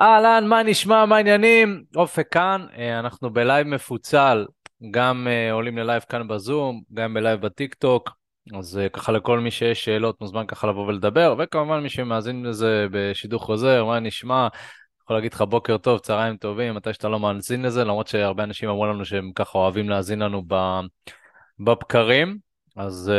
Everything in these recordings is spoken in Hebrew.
אהלן, מה נשמע, מה העניינים? אופק כאן, אה, אנחנו בלייב מפוצל, גם אה, עולים ללייב כאן בזום, גם בלייב בטיק טוק, אז אה, ככה לכל מי שיש שאלות מוזמן ככה לבוא ולדבר, וכמובן מי שמאזין לזה בשידור חוזר, מה נשמע, יכול להגיד לך בוקר טוב, צהריים טובים, מתי שאתה לא מאזין לזה, למרות שהרבה אנשים אמרו לנו שהם ככה אוהבים להאזין לנו בבקרים, אז,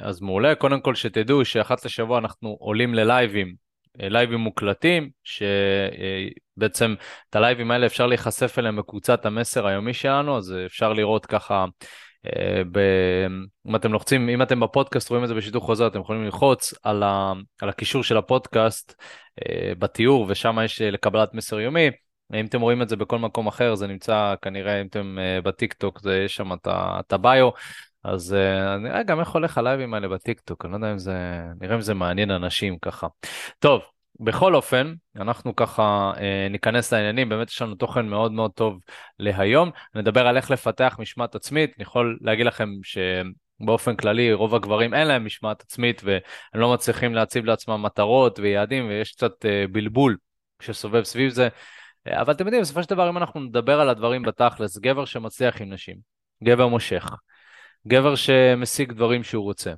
אז מעולה, קודם כל שתדעו שאחת לשבוע אנחנו עולים ללייבים. אה, לייבים מוקלטים, שבעצם את הלייבים האלה אפשר להיחשף אליהם בקבוצת המסר היומי שלנו, אז אפשר לראות ככה, אה, ב... אם אתם לוחצים, אם אתם בפודקאסט רואים את זה בשידור חוזר, אתם יכולים ללחוץ על, ה... על הקישור של הפודקאסט אה, בתיאור, ושם יש לקבלת מסר יומי. אם אתם רואים את זה בכל מקום אחר, זה נמצא כנראה, אם אתם בטיק טוק, זה יש שם את ה bio. אז נראה גם איך הולך הלייבים האלה בטיקטוק, אני לא יודע אם זה, נראה אם זה מעניין אנשים ככה. טוב, בכל אופן, אנחנו ככה אה, ניכנס לעניינים, באמת יש לנו תוכן מאוד מאוד טוב להיום. נדבר על איך לפתח משמעת עצמית, אני יכול להגיד לכם שבאופן כללי רוב הגברים אין להם משמעת עצמית והם לא מצליחים להציב לעצמם מטרות ויעדים ויש קצת אה, בלבול שסובב סביב זה. אבל אתם יודעים, בסופו של דבר אם אנחנו נדבר על הדברים בתכלס, גבר שמצליח עם נשים, גבר מושך, גבר שמשיג דברים שהוא רוצה.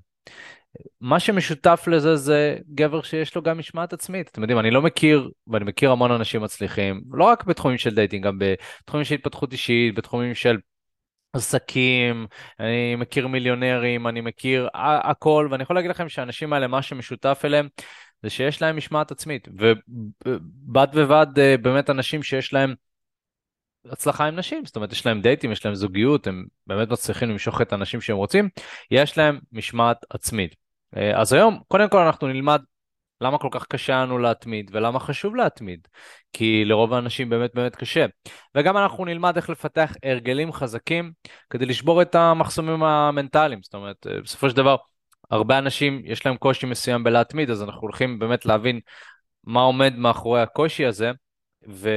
מה שמשותף לזה זה גבר שיש לו גם משמעת עצמית. אתם יודעים, אני לא מכיר, ואני מכיר המון אנשים מצליחים, לא רק בתחומים של dating, גם בתחומים של התפתחות אישית, בתחומים של עסקים, אני מכיר מיליונרים, אני מכיר הכל, ואני יכול להגיד לכם שהאנשים האלה, מה שמשותף אליהם, זה שיש להם משמעת עצמית. ובד בבד, אה, באמת אנשים שיש להם הצלחה עם נשים, זאת אומרת יש להם דייטים, יש להם זוגיות, הם באמת מצליחים למשוך את הנשים שהם רוצים, יש להם משמעת עצמית. אה, אז היום, קודם כל אנחנו נלמד למה כל כך קשה לנו להתמיד ולמה חשוב להתמיד, כי לרוב האנשים באמת באמת קשה. וגם אנחנו נלמד איך לפתח הרגלים חזקים כדי לשבור את המחסומים המנטליים, זאת אומרת, אה, בסופו של דבר, הרבה אנשים יש להם קושי מסוים בלהתמיד, אז אנחנו הולכים באמת להבין מה עומד מאחורי הקושי הזה. ו...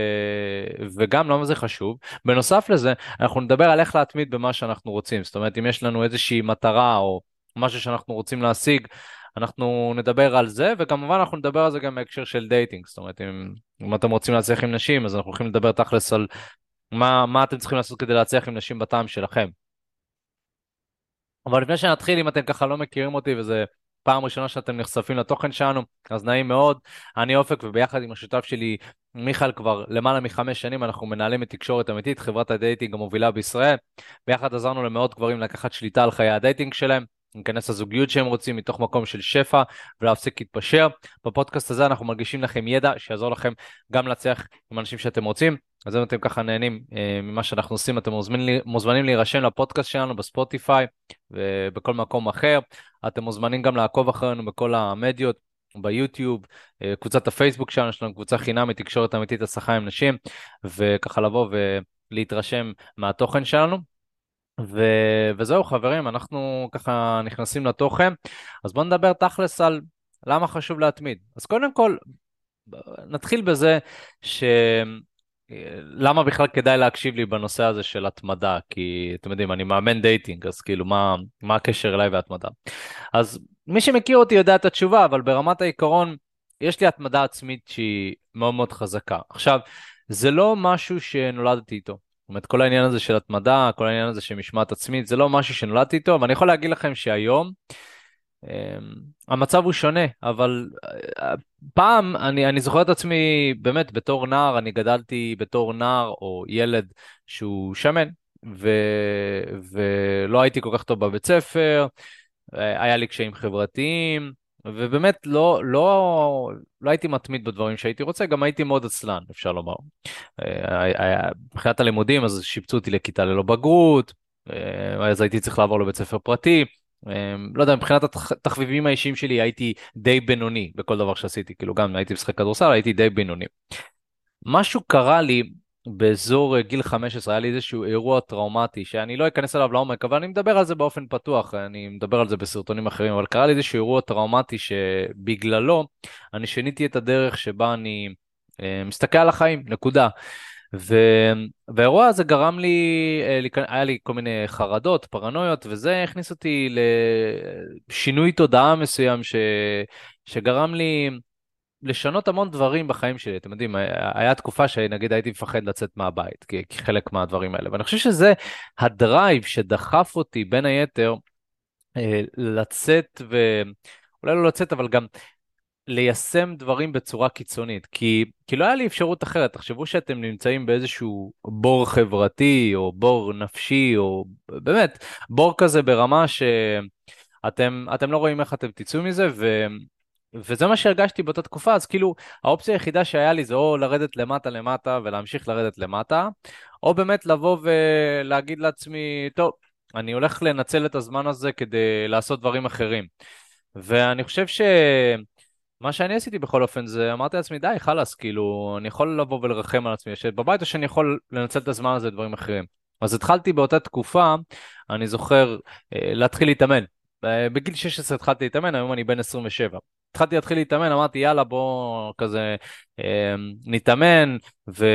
וגם למה זה חשוב. בנוסף לזה, אנחנו נדבר על איך להתמיד במה שאנחנו רוצים. זאת אומרת, אם יש לנו איזושהי מטרה או משהו שאנחנו רוצים להשיג, אנחנו נדבר על זה, וכמובן אנחנו נדבר על זה גם בהקשר של dating. זאת אומרת, אם, אם אתם רוצים להצליח עם נשים, אז אנחנו הולכים לדבר תכלס על מה, מה אתם צריכים לעשות כדי להצליח עם נשים בטעם שלכם. אבל לפני שנתחיל, אם אתם ככה לא מכירים אותי וזה פעם ראשונה שאתם נחשפים לתוכן שלנו, אז נעים מאוד. אני אופק, וביחד עם השותף שלי, מיכאל, כבר למעלה מחמש שנים אנחנו מנהלים את תקשורת אמיתית, חברת ה dating המובילה בישראל. ביחד עזרנו למאות גברים לקחת שליטה על חיי ה dating שלהם. להיכנס לזוגיות שהם רוצים מתוך מקום של שפע ולהפסיק להתפשר. בפודקאסט הזה אנחנו מנגישים לכם ידע שיעזור לכם גם להצליח עם הנשים שאתם רוצים. אז אם אתם ככה נהנים אה, ממה שאנחנו עושים, אתם מוזמנים, מוזמנים להירשם לפודקאסט שלנו בספוטיפיי ובכל מקום אחר. אתם מוזמנים גם לעקוב אחרינו בכל המדיות, ביוטיוב, אה, קבוצת הפייסבוק שלנו, יש לנו קבוצה חינמית, תקשורת אמיתית הצלחה עם נשים, וככה לבוא ולהתרשם מהתוכן שלנו. ו... וזהו חברים, אנחנו ככה נכנסים לתוכן, אז בואו נדבר תכלס על למה חשוב להתמיד. אז קודם כל, נתחיל בזה ש... למה בכלל כדאי להקשיב לי בנושא הזה של התמדה? כי אתם יודעים, אני מאמן dating, אז כאילו, מה, מה הקשר אליי והתמדה? אז מי שמכיר אותי יודע את התשובה, אבל ברמת העיקרון, יש לי התמדה עצמית שהיא מאוד מאוד חזקה. עכשיו, זה לא משהו שנולדתי איתו. זאת אומרת, כל העניין הזה של התמדה, כל העניין הזה של משמעת עצמית, זה לא משהו שנולדתי איתו, ואני יכול להגיד לכם שהיום, אמ, המצב הוא שונה, אבל אה, פעם אני, אני זוכר את עצמי באמת בתור נער, אני גדלתי בתור נער או ילד שהוא שמן, ו, ולא הייתי כל כך טוב בבית ספר, היה לי קשיים חברתיים, ובאמת לא, לא, לא הייתי מתמיד בדברים שהייתי רוצה, גם הייתי מאוד עצלן, אפשר לומר. אה, מבחינת הלימודים, אז שיפצו אותי לכיתה ללא בגרות, אז הייתי צריך לעבור לבית ספר פרטי. אמ, לא יודע, מבחינת התחביבים האישיים שלי הייתי די בינוני בכל דבר שעשיתי, כאילו גם הייתי משחק כדורסל, הייתי די בינוני. משהו קרה לי באזור אה, גיל 15, היה לי איזשהו אירוע טראומטי, שאני לא אכנס אליו לעומק, אבל אני מדבר על זה באופן פתוח, אני מדבר על זה בסרטונים אחרים, אבל קרה לי איזשהו אירוע טראומטי שבגללו אני שיניתי את הדרך שבה אני אה, מסתכל על החיים, נקודה. ו... והאירוע הזה גרם לי, אה, היה לי כל מיני חרדות, פרנויות, וזה הכניס אותי לשינוי תודעה מסוים ש... שגרם לי לשנות המון דברים בחיים שלי. אתם יודעים, היה תקופה שנגיד הייתי מפחד לצאת מהבית, כחלק מהדברים האלה. ואני חושב שזה הדרייב שדחף אותי, בין היתר, אה, לצאת ו... אולי לא לצאת, אבל גם ליישם דברים בצורה קיצונית, כי, כי לא היה לי אפשרות אחרת. תחשבו שאתם נמצאים באיזשהו בור חברתי, או בור נפשי, או באמת, בור כזה ברמה שאתם לא רואים איך אתם תצאו מזה, ו, וזה מה שהרגשתי באותה תקופה, אז כאילו, האופציה היחידה שהיה לי זה או לרדת למטה למטה ולהמשיך לרדת למטה, או באמת לבוא ולהגיד לעצמי, טוב, אני הולך לנצל את הזמן הזה כדי לעשות דברים אחרים. ואני חושב ש... מה שאני עשיתי בכל אופן זה אמרתי לעצמי די חלאס כאילו אני יכול לבוא ולרחם על עצמי שבבית או שאני יכול לנצל את הזמן הזה לדברים אחרים. אז התחלתי באותה תקופה אני זוכר אה, להתחיל להתאמן. בגיל 16 התחלתי להתאמן היום אני בן 27. התחלתי להתחיל להתאמן, אמרתי יאללה בוא כזה אה, נתאמן ו...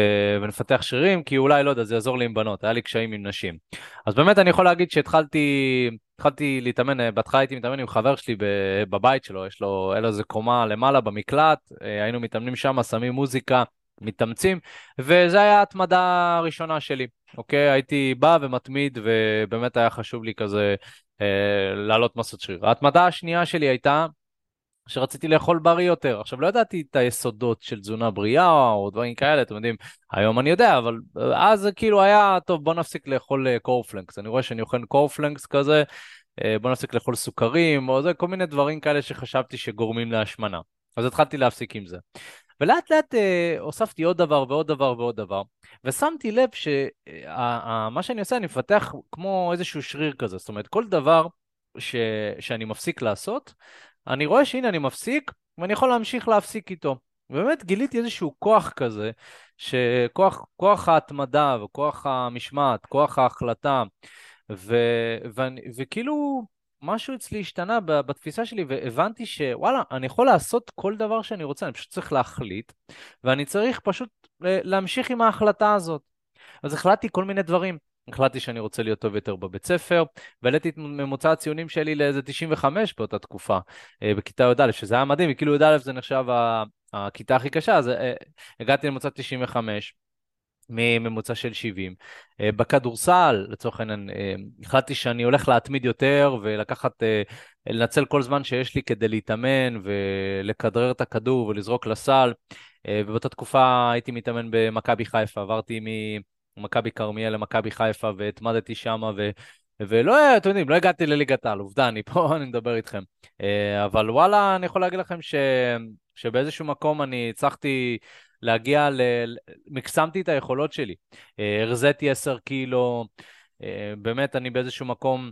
ונפתח שרירים, כי אולי, לא יודע, זה יעזור לי עם בנות, היה לי קשיים עם נשים. אז באמת אני יכול להגיד שהתחלתי התחלתי להתאמן, אה, בהתחלה הייתי מתאמן עם חבר שלי בבית שלו, יש לו, אין לו איזה קומה למעלה במקלט, אה, היינו מתאמנים שם, שמים מוזיקה, מתאמצים, וזה היה ההתמדה הראשונה שלי, אוקיי? הייתי בא ומתמיד, ובאמת היה חשוב לי כזה אה, לעלות מסות שריר. ההתמדה השנייה שלי הייתה שרציתי לאכול בריא יותר. עכשיו, לא ידעתי את היסודות של תזונה בריאה או דברים כאלה, אתם יודעים, היום אני יודע, אבל אז זה כאילו היה, טוב, בוא נפסיק לאכול קורפלנקס. אני רואה שאני אוכל קורפלנקס כזה, אה, בוא נפסיק לאכול סוכרים, או זה, כל מיני דברים כאלה שחשבתי שגורמים להשמנה. אז התחלתי להפסיק עם זה. ולאט לאט אה, הוספתי עוד דבר ועוד דבר ועוד דבר, ושמתי לב שמה אה, שאני עושה, אני מפתח כמו איזשהו שריר כזה, זאת אומרת, כל דבר ש, שאני מפסיק לעשות, אני רואה שהנה אני מפסיק, ואני יכול להמשיך להפסיק איתו. ובאמת גיליתי איזשהו כוח כזה, שכוח כוח ההתמדה וכוח המשמעת, כוח ההחלטה, ו, ואני, וכאילו משהו אצלי השתנה בתפיסה שלי, והבנתי שוואלה, אני יכול לעשות כל דבר שאני רוצה, אני פשוט צריך להחליט, ואני צריך פשוט אה, להמשיך עם ההחלטה הזאת. אז החלטתי כל מיני דברים. החלטתי שאני רוצה להיות טוב יותר בבית ספר, והעליתי את ממוצע הציונים שלי לאיזה 95 באותה תקופה, אה, בכיתה י"א, שזה היה מדהים, כאילו י"א זה נחשב הכיתה הכי קשה, אז אה, הגעתי לממוצע 95. מממוצע של 70. אה, בכדורסל, לצורך העניין, החלטתי שאני הולך להתמיד יותר ולקחת, לנצל כל זמן שיש לי כדי להתאמן ולכדרר את הכדור ולזרוק לסל. ובאותה תקופה הייתי מתאמן במכבי חיפה, עברתי מ... מכבי כרמיאל למכבי חיפה והתמדתי שם, ו... ולא, אתם יודעים, לא הגעתי לליגת העל, עובדה, אני פה, אני מדבר איתכם. אה, אבל וואלה, אני יכול להגיד לכם ש... שבאיזשהו מקום אני הצלחתי להגיע ל... מקסמתי את היכולות שלי. אה, הרזיתי 10 קילו, אה, באמת, אני באיזשהו מקום,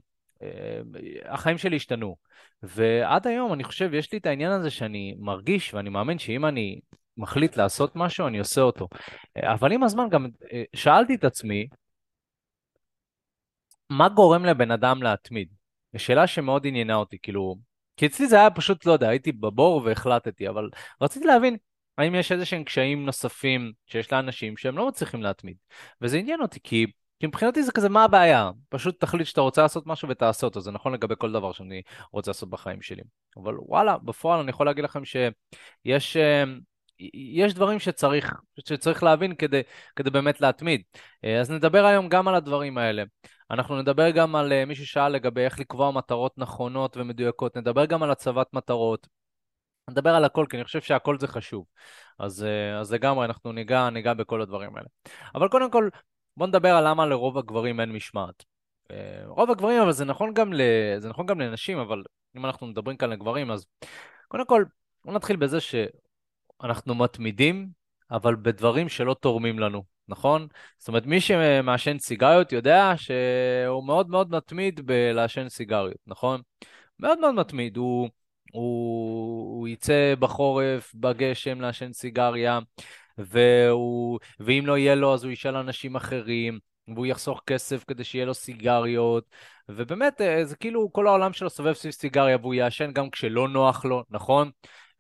החיים שלי השתנו. ועד היום, אני חושב, יש לי את העניין הזה שאני מרגיש ואני מאמין שאם אני מחליט לעשות משהו, אני עושה אותו. אבל עם הזמן גם אה, שאלתי את עצמי, מה גורם לבן אדם להתמיד? שאלה שמאוד עניינה אותי, כאילו, כי אצלי זה היה פשוט, לא יודע, הייתי בבור והחלטתי, אבל רציתי להבין האם יש איזה שהם קשיים נוספים שיש לאנשים שהם לא מצליחים להתמיד. וזה עניין אותי, כי, כי מבחינתי זה כזה, מה הבעיה? פשוט תחליט שאתה רוצה לעשות משהו ותעשה אותו, זה נכון לגבי כל דבר שאני רוצה לעשות בחיים שלי. אבל וואלה, בפועל אני יכול להגיד לכם שיש... יש דברים שצריך, שצריך להבין כדי, כדי באמת להתמיד. אה, אז נדבר היום גם על הדברים האלה. אנחנו נדבר גם על, אה, מי ששאל לגבי איך לקבוע מטרות נכונות ומדויקות, נדבר גם על הצבת מטרות. נדבר על הכל, כי אני חושב שהכל זה חשוב. אז, אה, אז לגמרי, אנחנו ניגע, ניגע בכל הדברים האלה. אבל קודם כל, בוא נדבר על למה לרוב הגברים אין משמעת. רוב הגברים, אבל זה נכון גם, ל... זה נכון גם לנשים, אבל אם אנחנו מדברים כאן לגברים, אז קודם כל, בוא נתחיל בזה ש... אנחנו מתמידים, אבל בדברים שלא תורמים לנו, נכון? זאת אומרת, מי שמעשן סיגריות יודע שהוא מאוד מאוד מתמיד בלעשן סיגריות, נכון? מאוד מאוד מתמיד, הוא, הוא, הוא יצא בחורף, בגשם, לעשן סיגריה, והוא, ואם לא יהיה לו אז הוא ישאל אנשים אחרים, והוא יחסוך כסף כדי שיהיה לו סיגריות, ובאמת, אה, זה כאילו כל העולם שלו סובב סביב סיגריה, והוא יעשן גם כשלא נוח לו, נכון?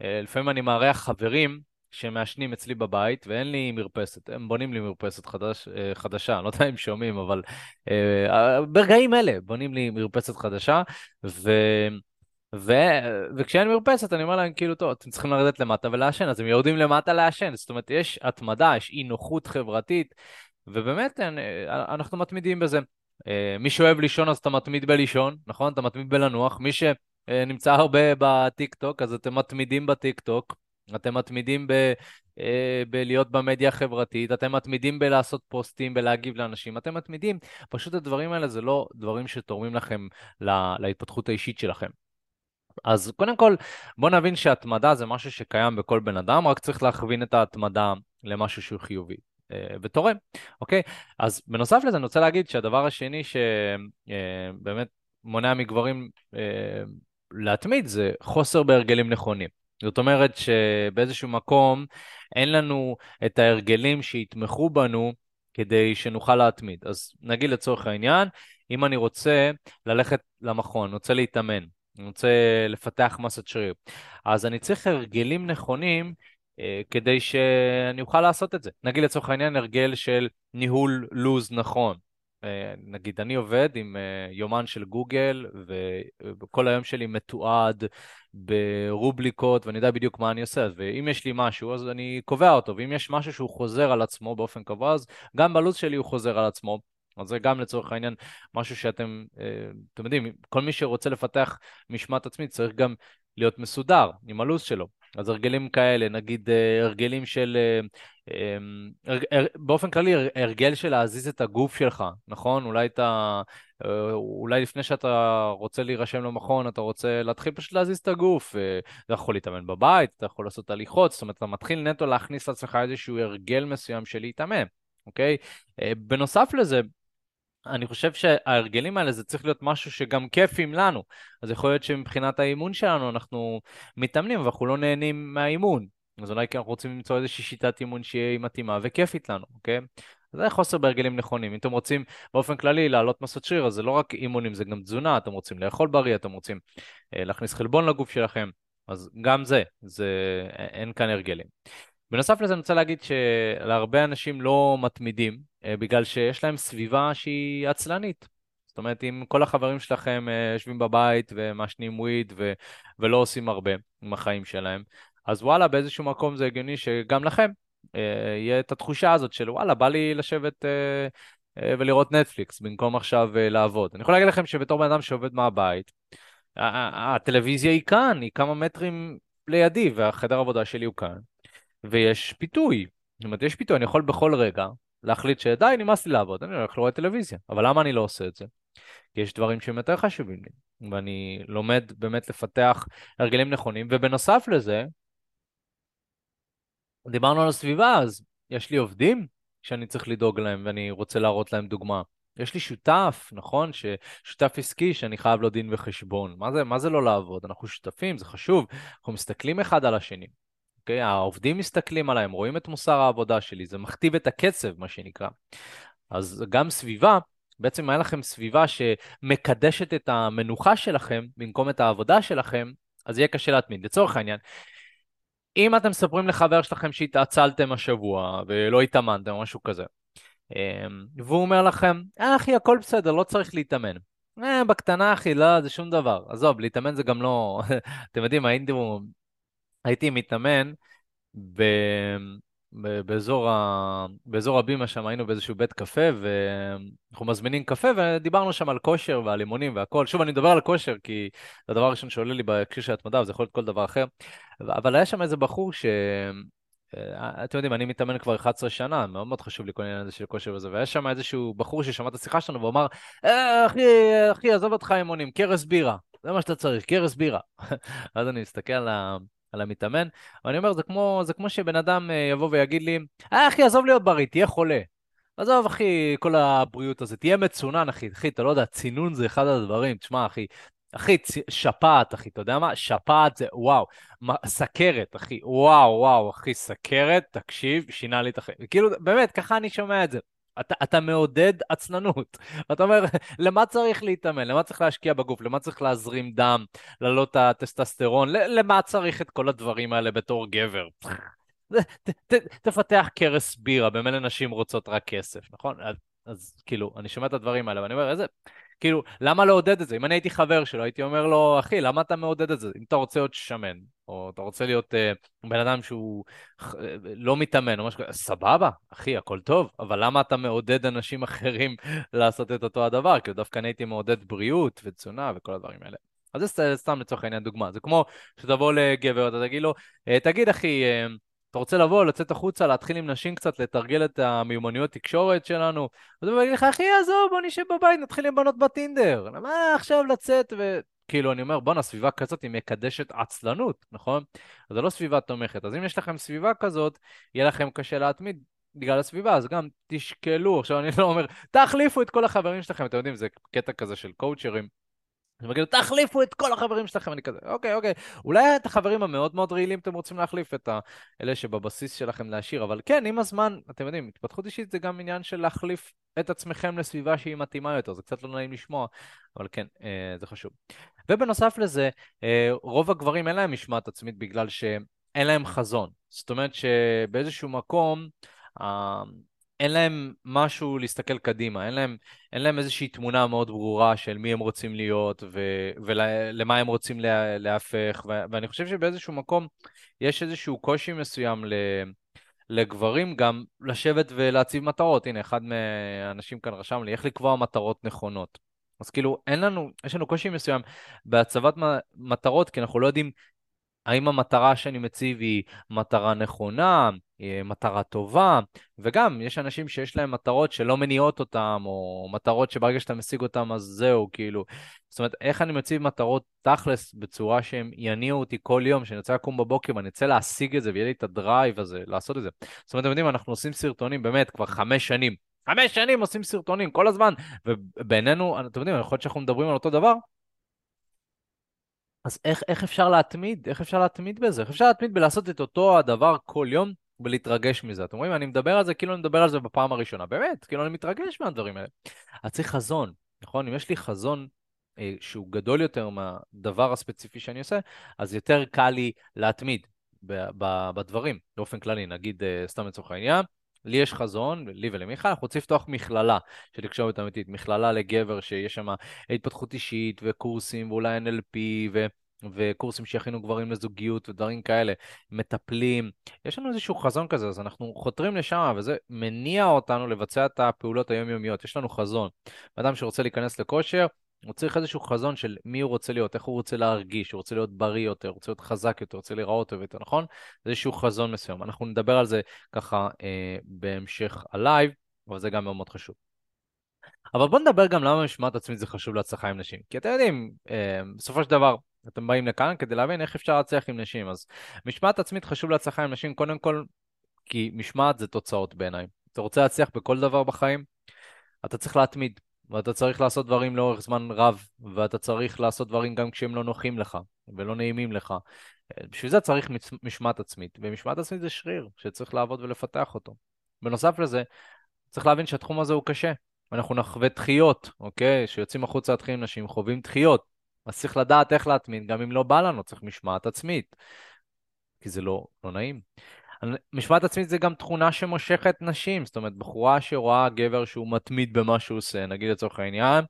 אה, לפעמים אני מארח חברים שמעשנים אצלי בבית ואין לי מרפסת, הם בונים לי מרפסת חדש, אה, חדשה, לא יודע אם שומעים, אבל uh, ברגעים אלה בונים לי מרפסת חדשה, ו... ו... וכשאין מרפסת, אני אומר להם, כאילו, טוב, אתם צריכים לרדת למטה ולעשן, אז הם יורדים למטה לעשן. זאת אומרת, יש התמדה, יש אי נוחות חברתית, ובאמת, אנחנו מתמידים בזה. אה, מי שאוהב לישון, אז אתה מתמיד בלישון, נכון? אתה מתמיד בלנוח. מי שנמצא הרבה בטיקטוק, אז אתם מתמידים בטיקטוק. אתם מתמידים ב, אה, בלהיות במדיה החברתית, אתם מתמידים בלעשות פוסטים, בלהגיב לאנשים, אתם מתמידים. פשוט הדברים האלה זה לא דברים שתורמים לכם לה, להתפתחות האישית שלכם. אז קודם כל, בוא נבין שהתמדה זה משהו שקיים בכל בן אדם, רק צריך להכווין את ההתמדה למשהו שהוא חיובי. אה, ותורם, אוקיי? אז בנוסף לזה אני רוצה להגיד שהדבר השני שבאמת אה, מונע מגברים אה, להתמיד זה חוסר בהרגלים נכונים. זאת אומרת שבאיזשהו מקום אין לנו את ההרגלים שיתמכו בנו כדי שנוכל להתמיד. אז נגיד לצורך העניין, אם אני רוצה ללכת למכון, רוצה להתאמן, אני רוצה לפתח מסת שריר, אז אני צריך הרגלים נכונים אה, כדי שאני אוכל לעשות את זה. נגיד לצורך העניין הרגל של ניהול לוז נכון. אה, נגיד, אני עובד עם אה, יומן של גוגל, וכל היום שלי מתועד ברובליקות, ואני יודע בדיוק מה אני עושה. ואם יש לי משהו, אז אני קובע אותו, ואם יש משהו שהוא חוזר על עצמו באופן קבוע, אז גם בלוז שלי הוא חוזר על עצמו. אז זה גם לצורך העניין משהו שאתם, אתם יודעים, כל מי שרוצה לפתח משמעת עצמית צריך גם להיות מסודר עם הלו"ז שלו. אז הרגלים כאלה, נגיד אה, הרגלים של... אה, אמ, באופן כללי, הרגל של להזיז את הגוף שלך, נכון? אולי אתה... אה, אולי לפני שאתה רוצה להירשם למכון, אתה רוצה להתחיל פשוט להזיז את הגוף. אתה יכול להתאמן בבית, אתה יכול לעשות הליכות, זאת אומרת, אתה מתחיל נטו להכניס לעצמך איזשהו הרגל מסוים של להתאמן, אוקיי? בנוסף לזה, אני חושב שההרגלים האלה זה צריך להיות משהו שגם כיפים לנו. אז יכול להיות שמבחינת האימון שלנו אנחנו מתאמנים ואנחנו לא נהנים מהאימון. אז אולי כי אנחנו רוצים למצוא איזושהי שיטת אימון שהיא מתאימה וכיפית לנו, אוקיי? זה חוסר בהרגלים נכונים. אם אתם רוצים באופן כללי לעלות מסות שריר, אז זה לא רק אימונים, זה גם תזונה, אתם רוצים לאכול בריא, אתם רוצים אה, להכניס חלבון לגוף שלכם, אז גם זה, זה אין כאן הרגלים. בנוסף לזה אני רוצה להגיד שלהרבה אנשים לא מתמידים, אה, בגלל שיש להם סביבה שהיא עצלנית. זאת אומרת, אם כל החברים שלכם אה, יושבים בבית ומעשנים וויד ו- ולא עושים הרבה עם החיים שלהם, אז וואלה, באיזשהו מקום זה הגיוני שגם לכם אה, יהיה את התחושה הזאת של וואלה, בא לי לשבת ולראות נטפליקס במקום עכשיו לעבוד. אני יכול להגיד לכם שבתור בן אדם שעובד מהבית, הטלוויזיה היא כאן, היא כמה מטרים לידי, והחדר עבודה שלי הוא כאן, ויש פיתוי. זאת אומרת, יש פיתוי, אני יכול בכל רגע להחליט שדי, נמאס לי לעבוד, אני הולך לראות טלוויזיה. אבל למה אני לא עושה את זה? כי יש דברים שהם יותר חשובים לי, ואני לומד באמת לפתח הרגלים נכונים, ובנוסף לזה, דיברנו על הסביבה, אז יש לי עובדים שאני צריך לדאוג להם ואני רוצה להראות להם דוגמה. יש לי שותף, נכון? שותף עסקי שאני חייב לו דין וחשבון. מה זה, מה זה לא לעבוד? אנחנו שותפים, זה חשוב. אנחנו מסתכלים אחד על השני. אוקיי? העובדים מסתכלים עליי, הם רואים את מוסר העבודה שלי, זה מכתיב את הקצב, מה שנקרא. אז גם סביבה, בעצם היה לכם סביבה שמקדשת את המנוחה שלכם במקום את העבודה שלכם, אז יהיה קשה להתמיד. לצורך העניין, אם אתם מספרים לחבר שלכם שהתעצלתם השבוע ולא התאמנתם או משהו כזה, אמ, והוא אומר לכם, אה אחי, הכל בסדר, לא צריך להתאמן. אה, בקטנה אחי, לא, זה שום דבר. עזוב, להתאמן זה גם לא... אתם יודעים, הייתי הייתי מתאמן ב... באזור, ה... באזור הבימה שם, היינו באיזשהו בית קפה, ואנחנו מזמינים קפה, ודיברנו שם על כושר ועל אימונים והכל. שוב, אני מדבר על כושר, כי זה הדבר הראשון שעולה לי בהקשר של התמדה, וזה יכול להיות כל דבר אחר. אבל היה שם איזה בחור ש... אה, אתם יודעים, אני מתאמן כבר 11 שנה, מאוד מאוד חשוב לי כל העניין הזה של כושר וזה, והיה שם איזשהו בחור ששמע את השיחה שלנו והוא אמר, אה, אחי, אחי, עזוב אותך אימונים, קרס בירה, זה מה שאתה צריך, קרס בירה. אז אני מסתכל על ה... על המתאמן, ואני אומר, זה כמו, זה כמו שבן אדם אה, יבוא ויגיד לי, אה, אחי, עזוב להיות בריא, תהיה חולה. עזוב, אחי, כל הבריאות הזאת, תהיה מצונן, אחי. אחי, אתה לא יודע, צינון זה אחד הדברים. תשמע, אחי, אחי. שפעת, אחי, אתה יודע מה? שפעת זה, וואו. סכרת, אחי, וואו, וואו, אחי, סכרת, תקשיב, שינה לי את החיים. כאילו, באמת, ככה אני שומע את זה. אתה, אתה מעודד עצלנות. אתה אומר, למה צריך להתאמן? למה צריך להשקיע בגוף? למה צריך להזרים דם? להעלות את הטסטסטרון? למה צריך את כל הדברים האלה בתור גבר? ת, ת, תפתח קרס בירה, במילא נשים רוצות רק כסף, נכון? אז, אז כאילו, אני שומע את הדברים האלה ואני אומר, איזה, כאילו, למה לעודד את זה? אם אני הייתי חבר שלו, הייתי אומר לו, אחי, למה אתה מעודד את זה? אם אתה רוצה להיות שמן, או אתה רוצה להיות uh, בן אדם שהוא uh, לא מתאמן, או משהו כזה, סבבה, אחי, הכל טוב, אבל למה אתה מעודד אנשים אחרים לעשות את אותו הדבר? כאילו, דווקא אני הייתי מעודד בריאות ותזונה וכל הדברים האלה. אז זה סתם לצורך העניין דוגמה. זה כמו שתבוא לגבר, אתה תגיד לו, אה, תגיד אחי, אתה רוצה לבוא, לצאת החוצה, להתחיל עם נשים קצת, לתרגל את המיומנויות תקשורת שלנו? אז הוא יגיד לך, אחי, עזוב, בוא נשב בבית, נתחיל עם בנות בטינדר. מה עכשיו לצאת ו... כאילו, אני אומר, בואנה, סביבה כזאת היא מקדשת עצלנות, נכון? זו לא סביבה תומכת. אז אם יש לכם סביבה כזאת, יהיה לכם קשה להתמיד בגלל הסביבה, אז גם תשקלו. עכשיו, אני לא אומר, תחליפו את כל החברים שלכם, אתם יודעים, זה קטע כזה של קואוצ'רים. אז הם יגידו, תחליפו את כל החברים שלכם, אני כזה, אוקיי, אוקיי. אולי את החברים המאוד מאוד רעילים אתם רוצים להחליף את אלה שבבסיס שלכם להשאיר, אבל כן, עם הזמן, אתם יודעים, התפתחות אישית זה גם עניין של להחליף את עצמכם לסביבה שהיא מתאימה יותר, זה קצת לא נעים לשמוע, אבל כן, אה, זה חשוב. ובנוסף לזה, אה, רוב הגברים אין להם משמעת עצמית בגלל שאין להם חזון. זאת אומרת שבאיזשהו מקום, אה, אין להם משהו להסתכל קדימה, אין להם, אין להם איזושהי תמונה מאוד ברורה של מי הם רוצים להיות ו, ולמה הם רוצים לה, להפך, ו, ואני חושב שבאיזשהו מקום יש איזשהו קושי מסוים ל, לגברים גם לשבת ולהציב מטרות. הנה, אחד מהאנשים כאן רשם לי, איך לקבוע מטרות נכונות. אז כאילו, אין לנו, יש לנו קושי מסוים בהצבת מטרות, כי אנחנו לא יודעים האם המטרה שאני מציב היא מטרה נכונה, מטרה טובה, וגם יש אנשים שיש להם מטרות שלא מניעות אותם, או מטרות שברגע שאתה משיג אותם אז זהו, כאילו. זאת אומרת, איך אני מציב מטרות תכלס בצורה שהם יניעו אותי כל יום, שאני רוצה לקום בבוקר ואני רוצה להשיג את זה, ויהיה לי את הדרייב הזה, לעשות את זה. זאת אומרת, אתם יודעים, אנחנו עושים סרטונים באמת כבר חמש שנים. חמש שנים עושים סרטונים כל הזמן, ובינינו, אתם יודעים, יכול להיות שאנחנו מדברים על אותו דבר, אז איך, איך אפשר להתמיד? איך אפשר להתמיד בזה? איך אפשר להתמיד בלעשות את אותו הדבר כל יום ולהתרגש מזה? אתם רואים, אני מדבר על זה כאילו אני מדבר על זה בפעם הראשונה. באמת, כאילו אני מתרגש מהדברים האלה. אז צריך חזון, נכון? אם יש לי חזון אה, שהוא גדול יותר מהדבר הספציפי שאני עושה, אז יותר קל לי להתמיד ב- ב- בדברים, באופן כללי. נגיד, אה, סתם לצורך העניין, לי יש חזון, לי ולמיכל, אנחנו רוצים לפתוח מכללה של תקשורת אמיתית, מכללה לגבר שיש שם התפתחות אישית וקורסים ואולי NLP ו... וקורסים שיכינו גברים לזוגיות ודברים כאלה, מטפלים. יש לנו איזשהו חזון כזה, אז אנחנו חותרים לשם, וזה מניע אותנו לבצע את הפעולות היומיומיות. יש לנו חזון. אדם שרוצה להיכנס לכושר, הוא צריך איזשהו חזון של מי הוא רוצה להיות, איך הוא רוצה להרגיש, הוא רוצה להיות בריא יותר, הוא רוצה להיות חזק יותר, הוא רוצה להיראות יותר, נכון? איזשהו חזון מסוים. אנחנו נדבר על זה ככה אה, בהמשך הלייב, אבל זה גם מאוד מאוד חשוב. אבל בואו נדבר גם למה משמעת עצמית זה חשוב להצלחה עם נשים. כי אתם יודעים, אה, בסופו של דבר, אתם באים לכאן כדי להבין איך אפשר להצליח עם נשים. אז משמעת עצמית חשוב להצלחה עם נשים, קודם כל, כי משמעת זה תוצאות בעיניי. אתה רוצה להצליח בכל דבר בחיים, אתה צריך להתמיד. ואתה צריך לעשות דברים לאורך זמן רב, ואתה צריך לעשות דברים גם כשהם לא נוחים לך ולא נעימים לך. בשביל זה צריך משמעת עצמית, ומשמעת עצמית זה שריר שצריך לעבוד ולפתח אותו. בנוסף לזה, צריך להבין שהתחום הזה הוא קשה. אנחנו נחווה דחיות, אוקיי? שיוצאים החוצה להתחיל עם נשים, חווים דחיות. אז צריך לדעת איך להתמיד, גם אם לא בא לנו, צריך משמעת עצמית. כי זה לא, לא נעים. משמעת עצמית זה גם תכונה שמושכת נשים, זאת אומרת, בחורה שרואה גבר שהוא מתמיד במה שהוא עושה, נגיד לצורך העניין,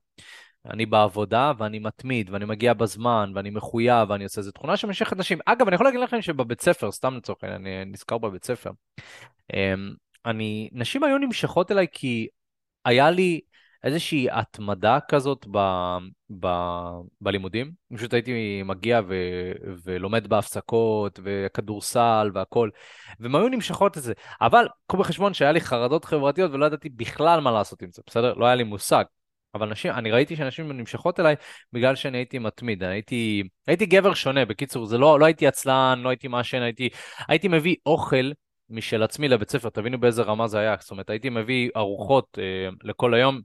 אני בעבודה ואני מתמיד ואני מגיע בזמן ואני מחויב ואני עושה, זו תכונה שמושכת נשים. אגב, אני יכול להגיד לכם שבבית ספר, סתם לצורך העניין, אני נזכר בבית ספר, אמ, אני, נשים היו נמשכות אליי כי היה לי איזושהי התמדה כזאת ב, ב, בלימודים. פשוט הייתי מגיע ו, ולומד בהפסקות, וכדורסל והכל, והן היו נמשכות לזה. אבל קחו בחשבון שהיה לי חרדות חברתיות ולא ידעתי בכלל מה לעשות עם זה, בסדר? לא היה לי מושג. אבל נשים, אני ראיתי שאנשים נמשכות אליי בגלל שאני הייתי מתמיד, הייתי, הייתי גבר שונה, בקיצור, זה לא, לא הייתי עצלן, לא הייתי מעשן, הייתי, הייתי מביא אוכל משל עצמי לבית ספר, תבינו באיזה רמה זה היה, זאת אומרת, הייתי מביא ארוחות אה, לכל היום,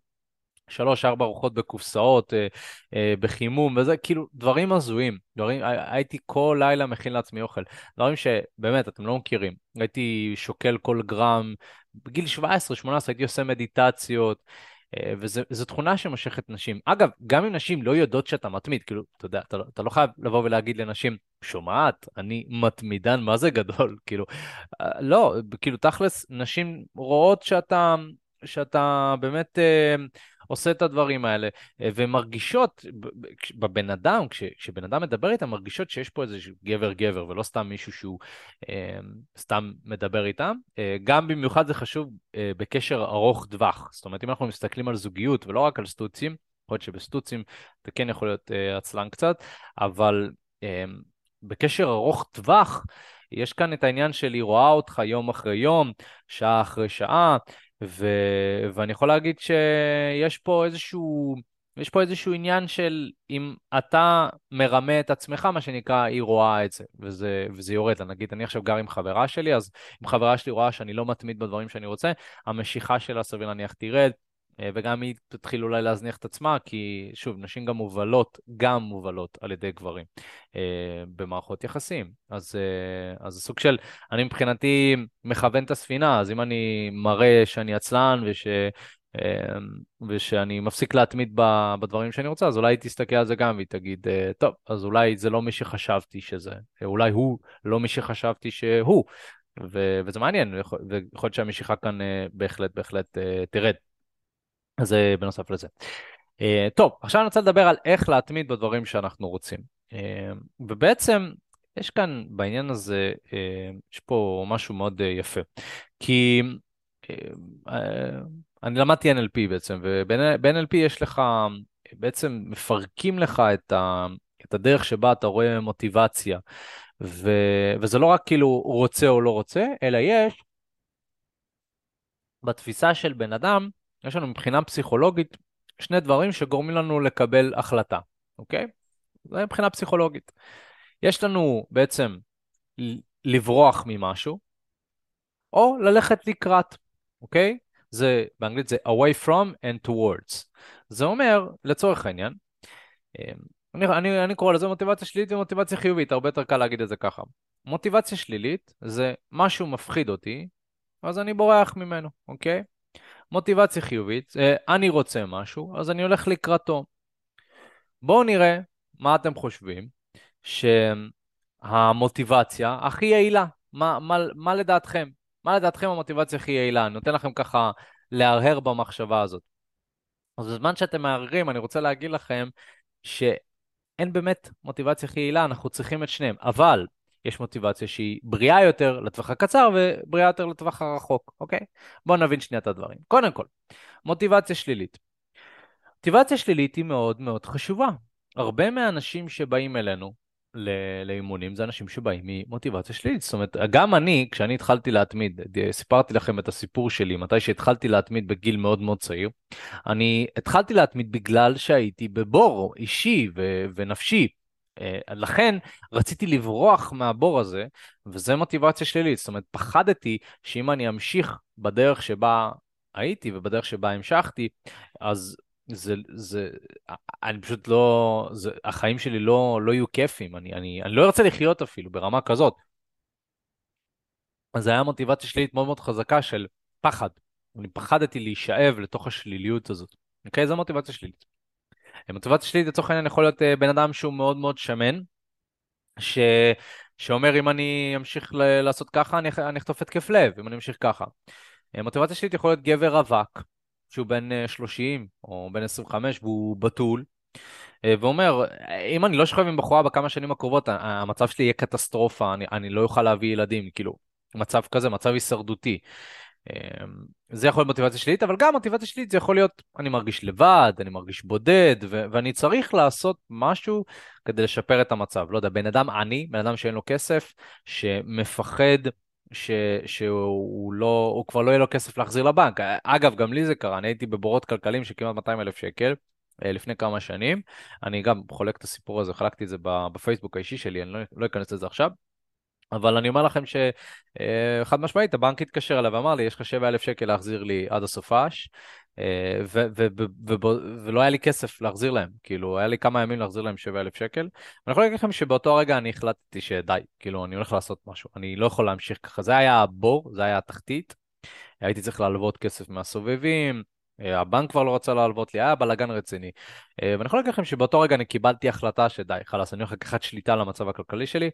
שלוש, ארבע ארוחות בקופסאות, אה, אה, בחימום וזה, כאילו, דברים הזויים. דברים, הייתי כל לילה מכין לעצמי אוכל. דברים שבאמת, אתם לא מכירים. הייתי שוקל כל גרם. בגיל 17-18 הייתי עושה מדיטציות. אה, וזו תכונה שמושכת נשים. אגב, גם אם נשים לא יודעות שאתה מתמיד, כאילו, אתה יודע, אתה, לא, אתה לא חייב לבוא ולהגיד לנשים, שומעת, אני מתמידן, מה זה גדול? כאילו, אה, לא, כאילו, תכלס, נשים רואות שאתה, שאתה באמת... אה, עושה את הדברים האלה, ומרגישות, בבן אדם, כש, כשבן אדם מדבר איתם, מרגישות שיש פה איזה גבר-גבר, ולא סתם מישהו שהוא אה, סתם מדבר איתם. אה, גם במיוחד זה חשוב אה, בקשר ארוך טווח. זאת אומרת, אם אנחנו מסתכלים על זוגיות ולא רק על סטוצים, יכול להיות שבסטוצים זה כן יכול להיות אה, עצלן קצת, אבל אה, בקשר ארוך טווח, יש כאן את העניין של היא רואה אותך יום אחרי יום, שעה אחרי שעה, ו... ואני יכול להגיד שיש פה איזשהו... יש פה איזשהו עניין של אם אתה מרמה את עצמך, מה שנקרא, היא רואה את זה, וזה, וזה יורד לה. נגיד, אני עכשיו גר עם חברה שלי, אז אם חברה שלי רואה שאני לא מתמיד בדברים שאני רוצה, המשיכה שלה סביר להניח תרד, וגם היא תתחיל אולי להזניח את עצמה, כי שוב, נשים גם מובלות, גם מובלות על ידי גברים אה, במערכות יחסים. אז, אה, אז זה סוג של, אני מבחינתי מכוון את הספינה, אז אם אני מראה שאני עצלן וש... אה, ושאני מפסיק להתמיד בדברים שאני רוצה, אז אולי היא תסתכל על זה גם והיא תגיד, אה, טוב, אז אולי זה לא מי שחשבתי שזה, אולי הוא לא מי שחשבתי שהוא, ו- וזה מעניין, ויכול להיות שהמשיכה כאן אה, בהחלט בהחלט תרד. אז זה בנוסף לזה. Uh, טוב, עכשיו אני רוצה לדבר על איך להתמיד בדברים שאנחנו רוצים. Uh, ובעצם יש כאן בעניין הזה, יש פה משהו מאוד יפה. כי אני למדתי NLP בעצם, וב-NLP יש לך, בעצם מפרקים לך את, ה, את הדרך שבה אתה רואה מוטיבציה. ו, וזה לא רק כאילו רוצה או לא רוצה, אלא יש בתפיסה של בן אדם, יש לנו מבחינה פסיכולוגית שני דברים שגורמים לנו לקבל החלטה, אוקיי? זה מבחינה פסיכולוגית. יש לנו בעצם לברוח ממשהו, או ללכת לקראת, אוקיי? זה, באנגלית זה away from and towards. זה אומר, לצורך העניין, אמ, אני, אני, אני קורא לזה מוטיבציה שלילית ומוטיבציה חיובית, הרבה יותר קל להגיד את זה ככה. מוטיבציה שלילית זה משהו מפחיד אותי, אז אני בורח ממנו, אוקיי? מוטיבציה חיובית, אה, אני רוצה משהו, אז אני הולך לקראתו. בואו נראה מה אתם חושבים שהמוטיבציה הכי יעילה, מה, מה, מה לדעתכם? מה לדעתכם המוטיבציה הכי יעילה? אני נותן לכם ככה להרהר במחשבה הזאת. אז בזמן שאתם מהרהרים, אני רוצה להגיד לכם שאין באמת מוטיבציה הכי יעילה, אנחנו צריכים את שניהם. אבל יש מוטיבציה שהיא בריאה יותר לטווח הקצר ובריאה יותר לטווח הרחוק, אוקיי? בואו נבין שנייה את הדברים. קודם כל, מוטיבציה שלילית. מוטיבציה שלילית היא מאוד מאוד חשובה. הרבה מהאנשים שבאים אלינו לאימונים זה אנשים שבאים ממוטיבציה שלילית. זאת אומרת, גם אני, כשאני התחלתי להתמיד, סיפרתי לכם את הסיפור שלי, מתי שהתחלתי להתמיד בגיל מאוד מאוד צעיר, אני התחלתי להתמיד בגלל שהייתי בבור אישי ו- ונפשי. אה, לכן רציתי לברוח מהבור הזה, וזה מוטיבציה שלילית. זאת אומרת, פחדתי שאם אני אמשיך בדרך שבה הייתי ובדרך שבה המשכתי, אז זה, זה, אני פשוט לא, זה, החיים שלי לא, לא יהיו כיפים, אני, אני, אני לא ארצה לחיות אפילו ברמה כזאת. אז זה היה מוטיבציה שלילית מאוד מאוד חזקה של פחד. אני פחדתי להישאב לתוך השליליות הזאת. אוקיי? זו מוטיבציה שלילית. מוטיבציה שלילית לצורך העניין יכול להיות אה, בן אדם שהוא מאוד מאוד שמן, ש... שאומר אם אני אמשיך ל... לעשות ככה אני, אני אחטוף התקף לב, אם אני אמשיך ככה. אה, מוטיבציה שלילית יכול להיות גבר רווק, שהוא בן 30 אה, או בן 25 והוא בתול, ואומר, אם אני לא שוכב עם בחורה בכמה שנים הקרובות, המצב שלי יהיה קטסטרופה, אני, אני לא אוכל להביא ילדים, כאילו, מצב כזה, מצב הישרדותי. אמ, זה יכול להיות מוטיבציה שלילית, אבל גם מוטיבציה שלילית זה יכול להיות, אני מרגיש לבד, אני מרגיש בודד, ו- ואני צריך לעשות משהו כדי לשפר את המצב. לא יודע, בן אדם עני, בן אדם שאין לו כסף, שמפחד ש- שהוא לא, הוא כבר לא יהיה לו כסף להחזיר לבנק. אגב, גם לי זה קרה, אני הייתי בבורות כלכליים של כמעט 200 אלף שקל. אה, לפני כמה שנים, אני גם חולק את הסיפור הזה, חלקתי את זה בפייסבוק האישי שלי, אני לא, לא אכנס לזה עכשיו. אבל אני אומר לכם שחד אה, משמעית, הבנק התקשר אליי ואמר לי, יש לך 7,000 שקל להחזיר לי עד הסופש, אה, ולא היה לי כסף להחזיר להם, כאילו, היה לי כמה ימים להחזיר להם 7,000 שקל. ואני יכול להגיד לכם שבאותו רגע אני החלטתי שדי, כאילו, אני הולך לעשות משהו, אני לא יכול להמשיך ככה. זה היה הבור, זה היה התחתית. הייתי צריך להלוות כסף מהסובבים, הבנק כבר לא רצה להלוות לי, היה בלאגן רציני. אה, ואני יכול להגיד לכם שבאותו רגע אני קיבלתי החלטה שדי, חלאס, אני הולך לקחת שליטה על המצב הכלכלי שלי,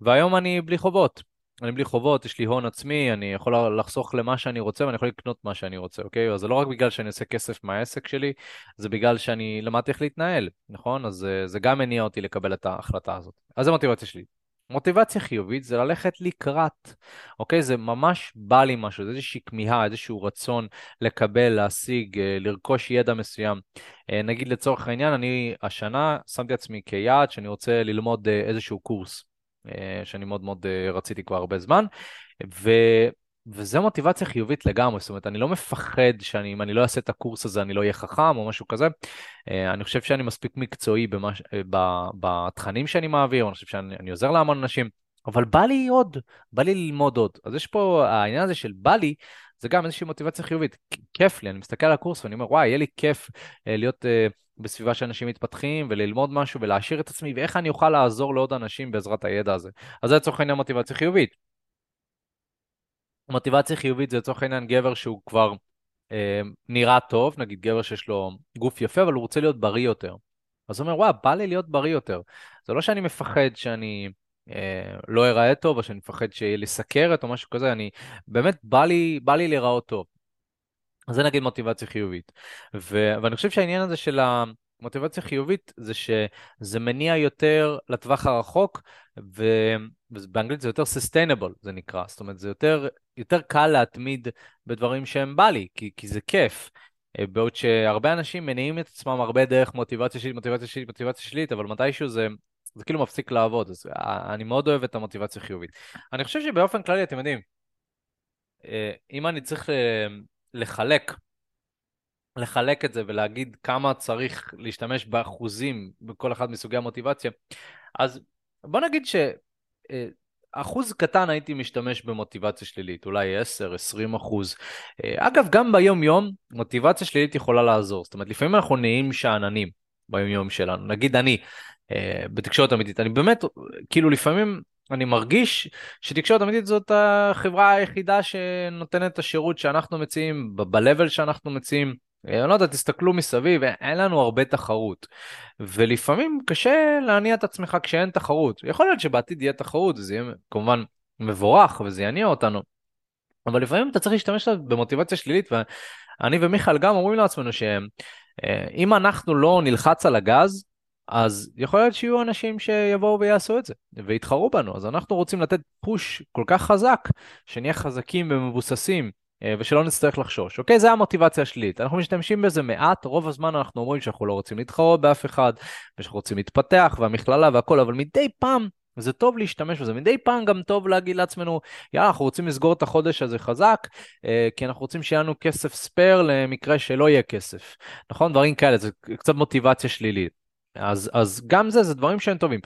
והיום אני בלי חובות. אני בלי חובות, יש לי הון עצמי, אני יכול לחסוך למה שאני רוצה ואני יכול לקנות מה שאני רוצה, אוקיי? אז זה לא רק בגלל שאני עושה כסף מהעסק שלי, זה בגלל שאני למדתי איך להתנהל, נכון? אז אה, זה גם מניע אותי לקבל את ההחלטה הזאת. אז זה מוטיבציה שלי. מוטיבציה חיובית זה ללכת לקראת, אוקיי? זה ממש בא לי משהו, זה איזושהי כמיהה, איזשהו רצון לקבל, להשיג, אה, לרכוש ידע מסוים. אה, נגיד לצורך העניין, אני השנה שמתי עצמי כיעד שאני רוצה ללמוד איזשהו קורס. אה, שאני מאוד מאוד אה, רציתי כבר הרבה זמן, ו... וזו מוטיבציה חיובית לגמרי, זאת אומרת, אני לא מפחד שאם אני לא אעשה את הקורס הזה אני לא אהיה חכם או משהו כזה. אה, אני חושב שאני מספיק מקצועי במש... בתכנים שאני מעביר, אני חושב שאני עוזר להמון אנשים, אבל בא לי עוד, בא לי ללמוד עוד. אז יש פה, העניין הזה של בא לי, זה גם איזושהי מוטיבציה חיובית. כיף לי, אני מסתכל על הקורס ואני אומר, וואי, יהיה לי כיף להיות בסביבה שאנשים מתפתחים וללמוד משהו ולהעשיר את עצמי, ואיך אני אוכל לעזור לעוד אנשים בעזרת הידע הזה. אז זה לצורך העניין מוטיבציה חיובית. מוטיבציה חיובית זה לצורך העניין גבר שהוא כבר אה, נראה טוב, נגיד גבר שיש לו גוף יפה, אבל הוא רוצה להיות בריא יותר. אז הוא אומר, וואי, בא לי להיות בריא יותר. זה לא שאני מפחד שאני אה, לא אראה טוב, או שאני מפחד שיהיה לי סכרת או משהו כזה, אני, באמת בא לי, בא לי להיראות טוב. אז זה נגיד מוטיבציה חיובית. ו- ואני חושב שהעניין הזה של המוטיבציה חיובית זה שזה מניע יותר לטווח הרחוק, ו- ובאנגלית זה יותר sustainable זה נקרא, זאת אומרת זה יותר, יותר קל להתמיד בדברים שהם בא לי, כי, כי זה כיף. אה, בעוד שהרבה אנשים מניעים את עצמם הרבה דרך מוטיבציה שלילית, מוטיבציה שלילית, מוטיבציה שלילית, אבל מתישהו זה, זה כאילו מפסיק לעבוד, אז אה, אני מאוד אוהב את המוטיבציה החיובית. אני חושב שבאופן כללי, אתם יודעים, אה, אם אני צריך לחלק, לחלק את זה ולהגיד כמה צריך להשתמש באחוזים בכל אחד מסוגי המוטיבציה, אז בוא נגיד שאחוז קטן הייתי משתמש במוטיבציה שלילית, אולי 10-20 אחוז. אגב, גם ביום-יום מוטיבציה שלילית יכולה לעזור. זאת אומרת, לפעמים אנחנו נהיים שאננים ביום-יום שלנו. נגיד אני, אה, בתקשורת אמיתית, אני באמת, כאילו לפעמים אני מרגיש שתקשורת אמיתית זאת החברה היחידה שנותנת את השירות שאנחנו מציעים, ב-level שאנחנו מציעים. לא יודע, תסתכלו מסביב, אין לנו הרבה תחרות. ולפעמים קשה להניע את עצמך כשאין תחרות. יכול להיות שבעתיד יהיה תחרות, זה יהיה כמובן מבורך וזה יניע אותנו. אבל לפעמים אתה צריך להשתמש במוטיבציה שלילית, ואני ומיכאל גם אומרים לעצמנו שאם אנחנו לא נלחץ על הגז, אז יכול להיות שיהיו אנשים שיבואו ויעשו את זה, ויתחרו בנו. אז אנחנו רוצים לתת פוש כל כך חזק, שנהיה חזקים ומבוססים, אה, ושלא נצטרך לחשוש. אוקיי? זה המוטיבציה השלילית. אנחנו משתמשים בזה מעט, רוב הזמן אנחנו אומרים שאנחנו לא רוצים להתחרות באף אחד, ושאנחנו רוצים להתפתח, והמכללה והכל, אבל מדי פעם זה טוב להשתמש בזה. מדי פעם גם טוב להגיד לעצמנו, יאללה, אנחנו רוצים לסגור את החודש הזה חזק, אה, כי אנחנו רוצים שיהיה לנו כסף ספייר למקרה שלא יהיה כסף. נכון? דברים כאלה, זה קצת מוטיבציה שלילית. אז, אז גם זה, זה דברים שהם טובים.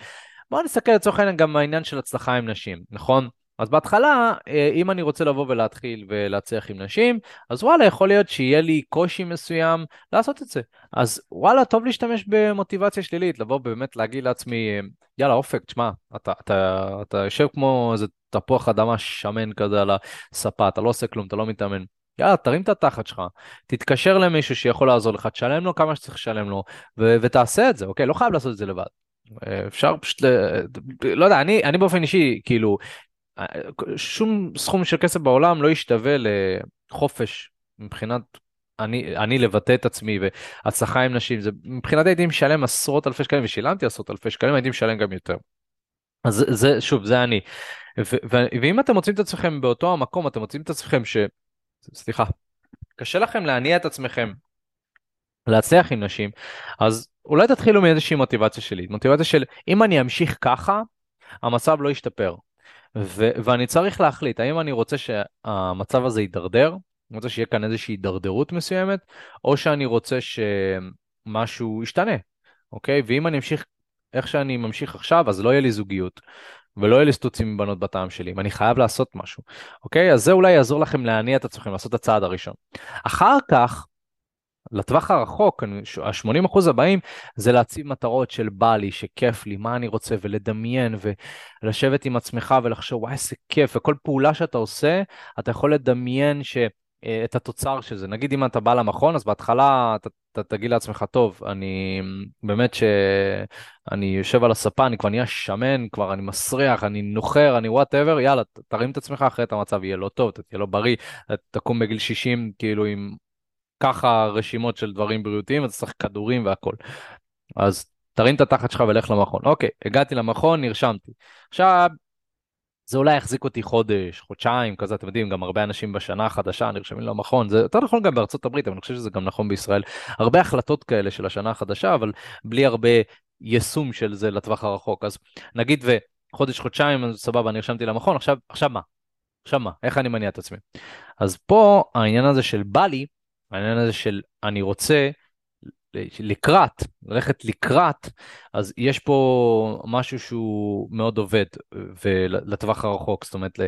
בואו נסתכל לצורך העניין גם העניין של הצלחה עם נשים, נכון? אז בהתחלה, אה, אם אני רוצה לבוא ולהתחיל ולהצליח עם נשים, אז וואלה, יכול להיות שיהיה לי קושי מסוים לעשות את זה. אז וואלה, טוב להשתמש במוטיבציה שלילית, לבוא באמת להגיד לעצמי, יאללה, אופק, תשמע, אתה, אתה, אתה יושב כמו איזה תפוח אדמה שמן כזה על הספה, אתה לא עושה כלום, אתה לא מתאמן. יאללה, תרים את התחת שלך, תתקשר למישהו שיכול לעזור לך, תשלם לו כמה שצריך לשלם לו, ו- ותעשה את זה, אוקיי? לא חייב לעשות את זה לבד. אפשר פשוט. לא יודע, אני, אני באופן אישי, כאילו, שום סכום של כסף בעולם לא ישתווה לחופש מבחינת אני, אני לבטא את עצמי והצלחה עם נשים, זה מבחינתי הייתי משלם עשרות אלפי שקלים ושילמתי עשרות אלפי שקלים, הייתי משלם גם יותר. אז זה, שוב, זה אני. ו- ו- ואם אתם מוצאים את עצמכם באותו המקום, אתם מוצאים את עצמכם ש... סליחה, קשה לכם להניע את עצמכם להצליח עם נשים, אז אולי תתחילו מאיזושהי מוטיבציה שלי, מוטיבציה של אם אני אמשיך ככה, המצב לא ישתפר. ו- ואני צריך להחליט האם אני רוצה שהמצב הזה יידרדר, אני רוצה שיהיה כאן איזושהי הידרדרות מסוימת, או שאני רוצה שמשהו ישתנה, אוקיי? ואם אני אמשיך איך שאני ממשיך עכשיו, אז לא יהיה לי זוגיות, ולא יהיה לי סטוצים עם בנות בטעם שלי, ואני חייב לעשות משהו, אוקיי? אז זה אולי יעזור לכם להניע את עצמכם, לעשות את הצעד הראשון. אחר כך, לטווח הרחוק, ה-80% הבאים, זה להציב מטרות של בא לי, שכיף לי, מה אני רוצה, ולדמיין, ולשבת עם עצמך ולחשוב, וואי, איזה כיף, וכל פעולה שאתה עושה, אתה יכול לדמיין ש... אה, את התוצר של זה. נגיד אם אתה בא למכון, אז בהתחלה אתה, אתה תגיד לעצמך, טוב, אני באמת שאני יושב על הספה, אני כבר נהיה שמן, כבר אני מסריח, אני נוחר, אני וואטאבר, יאללה, תרים את עצמך, אחרת המצב יהיה לא טוב, אתה תהיה לא בריא, תקום בגיל 60, כאילו עם ככה רשימות של דברים בריאותיים, אתה צריך כדורים והכל. אז תרים את התחת שלך ולך למכון. אוקיי, הגעתי למכון, נרשמתי. עכשיו, זה אולי יחזיק אותי חודש, חודשיים, כזה, אתם יודעים, גם הרבה אנשים בשנה החדשה נרשמים למכון, זה יותר נכון גם בארצות הברית, אבל אני חושב שזה גם נכון בישראל. הרבה החלטות כאלה של השנה החדשה, אבל בלי הרבה יישום של זה לטווח הרחוק. אז נגיד וחודש, חודשיים, אז סבבה, נרשמתי למכון, עכשיו, עכשיו מה? עכשיו מה? איך אני מניע את עצמי? אז פה העניין הזה של בא לי, העניין הזה של אני רוצה, לקראת, ללכת לקראת, אז יש פה משהו שהוא מאוד עובד ולטווח הרחוק, זאת אומרת,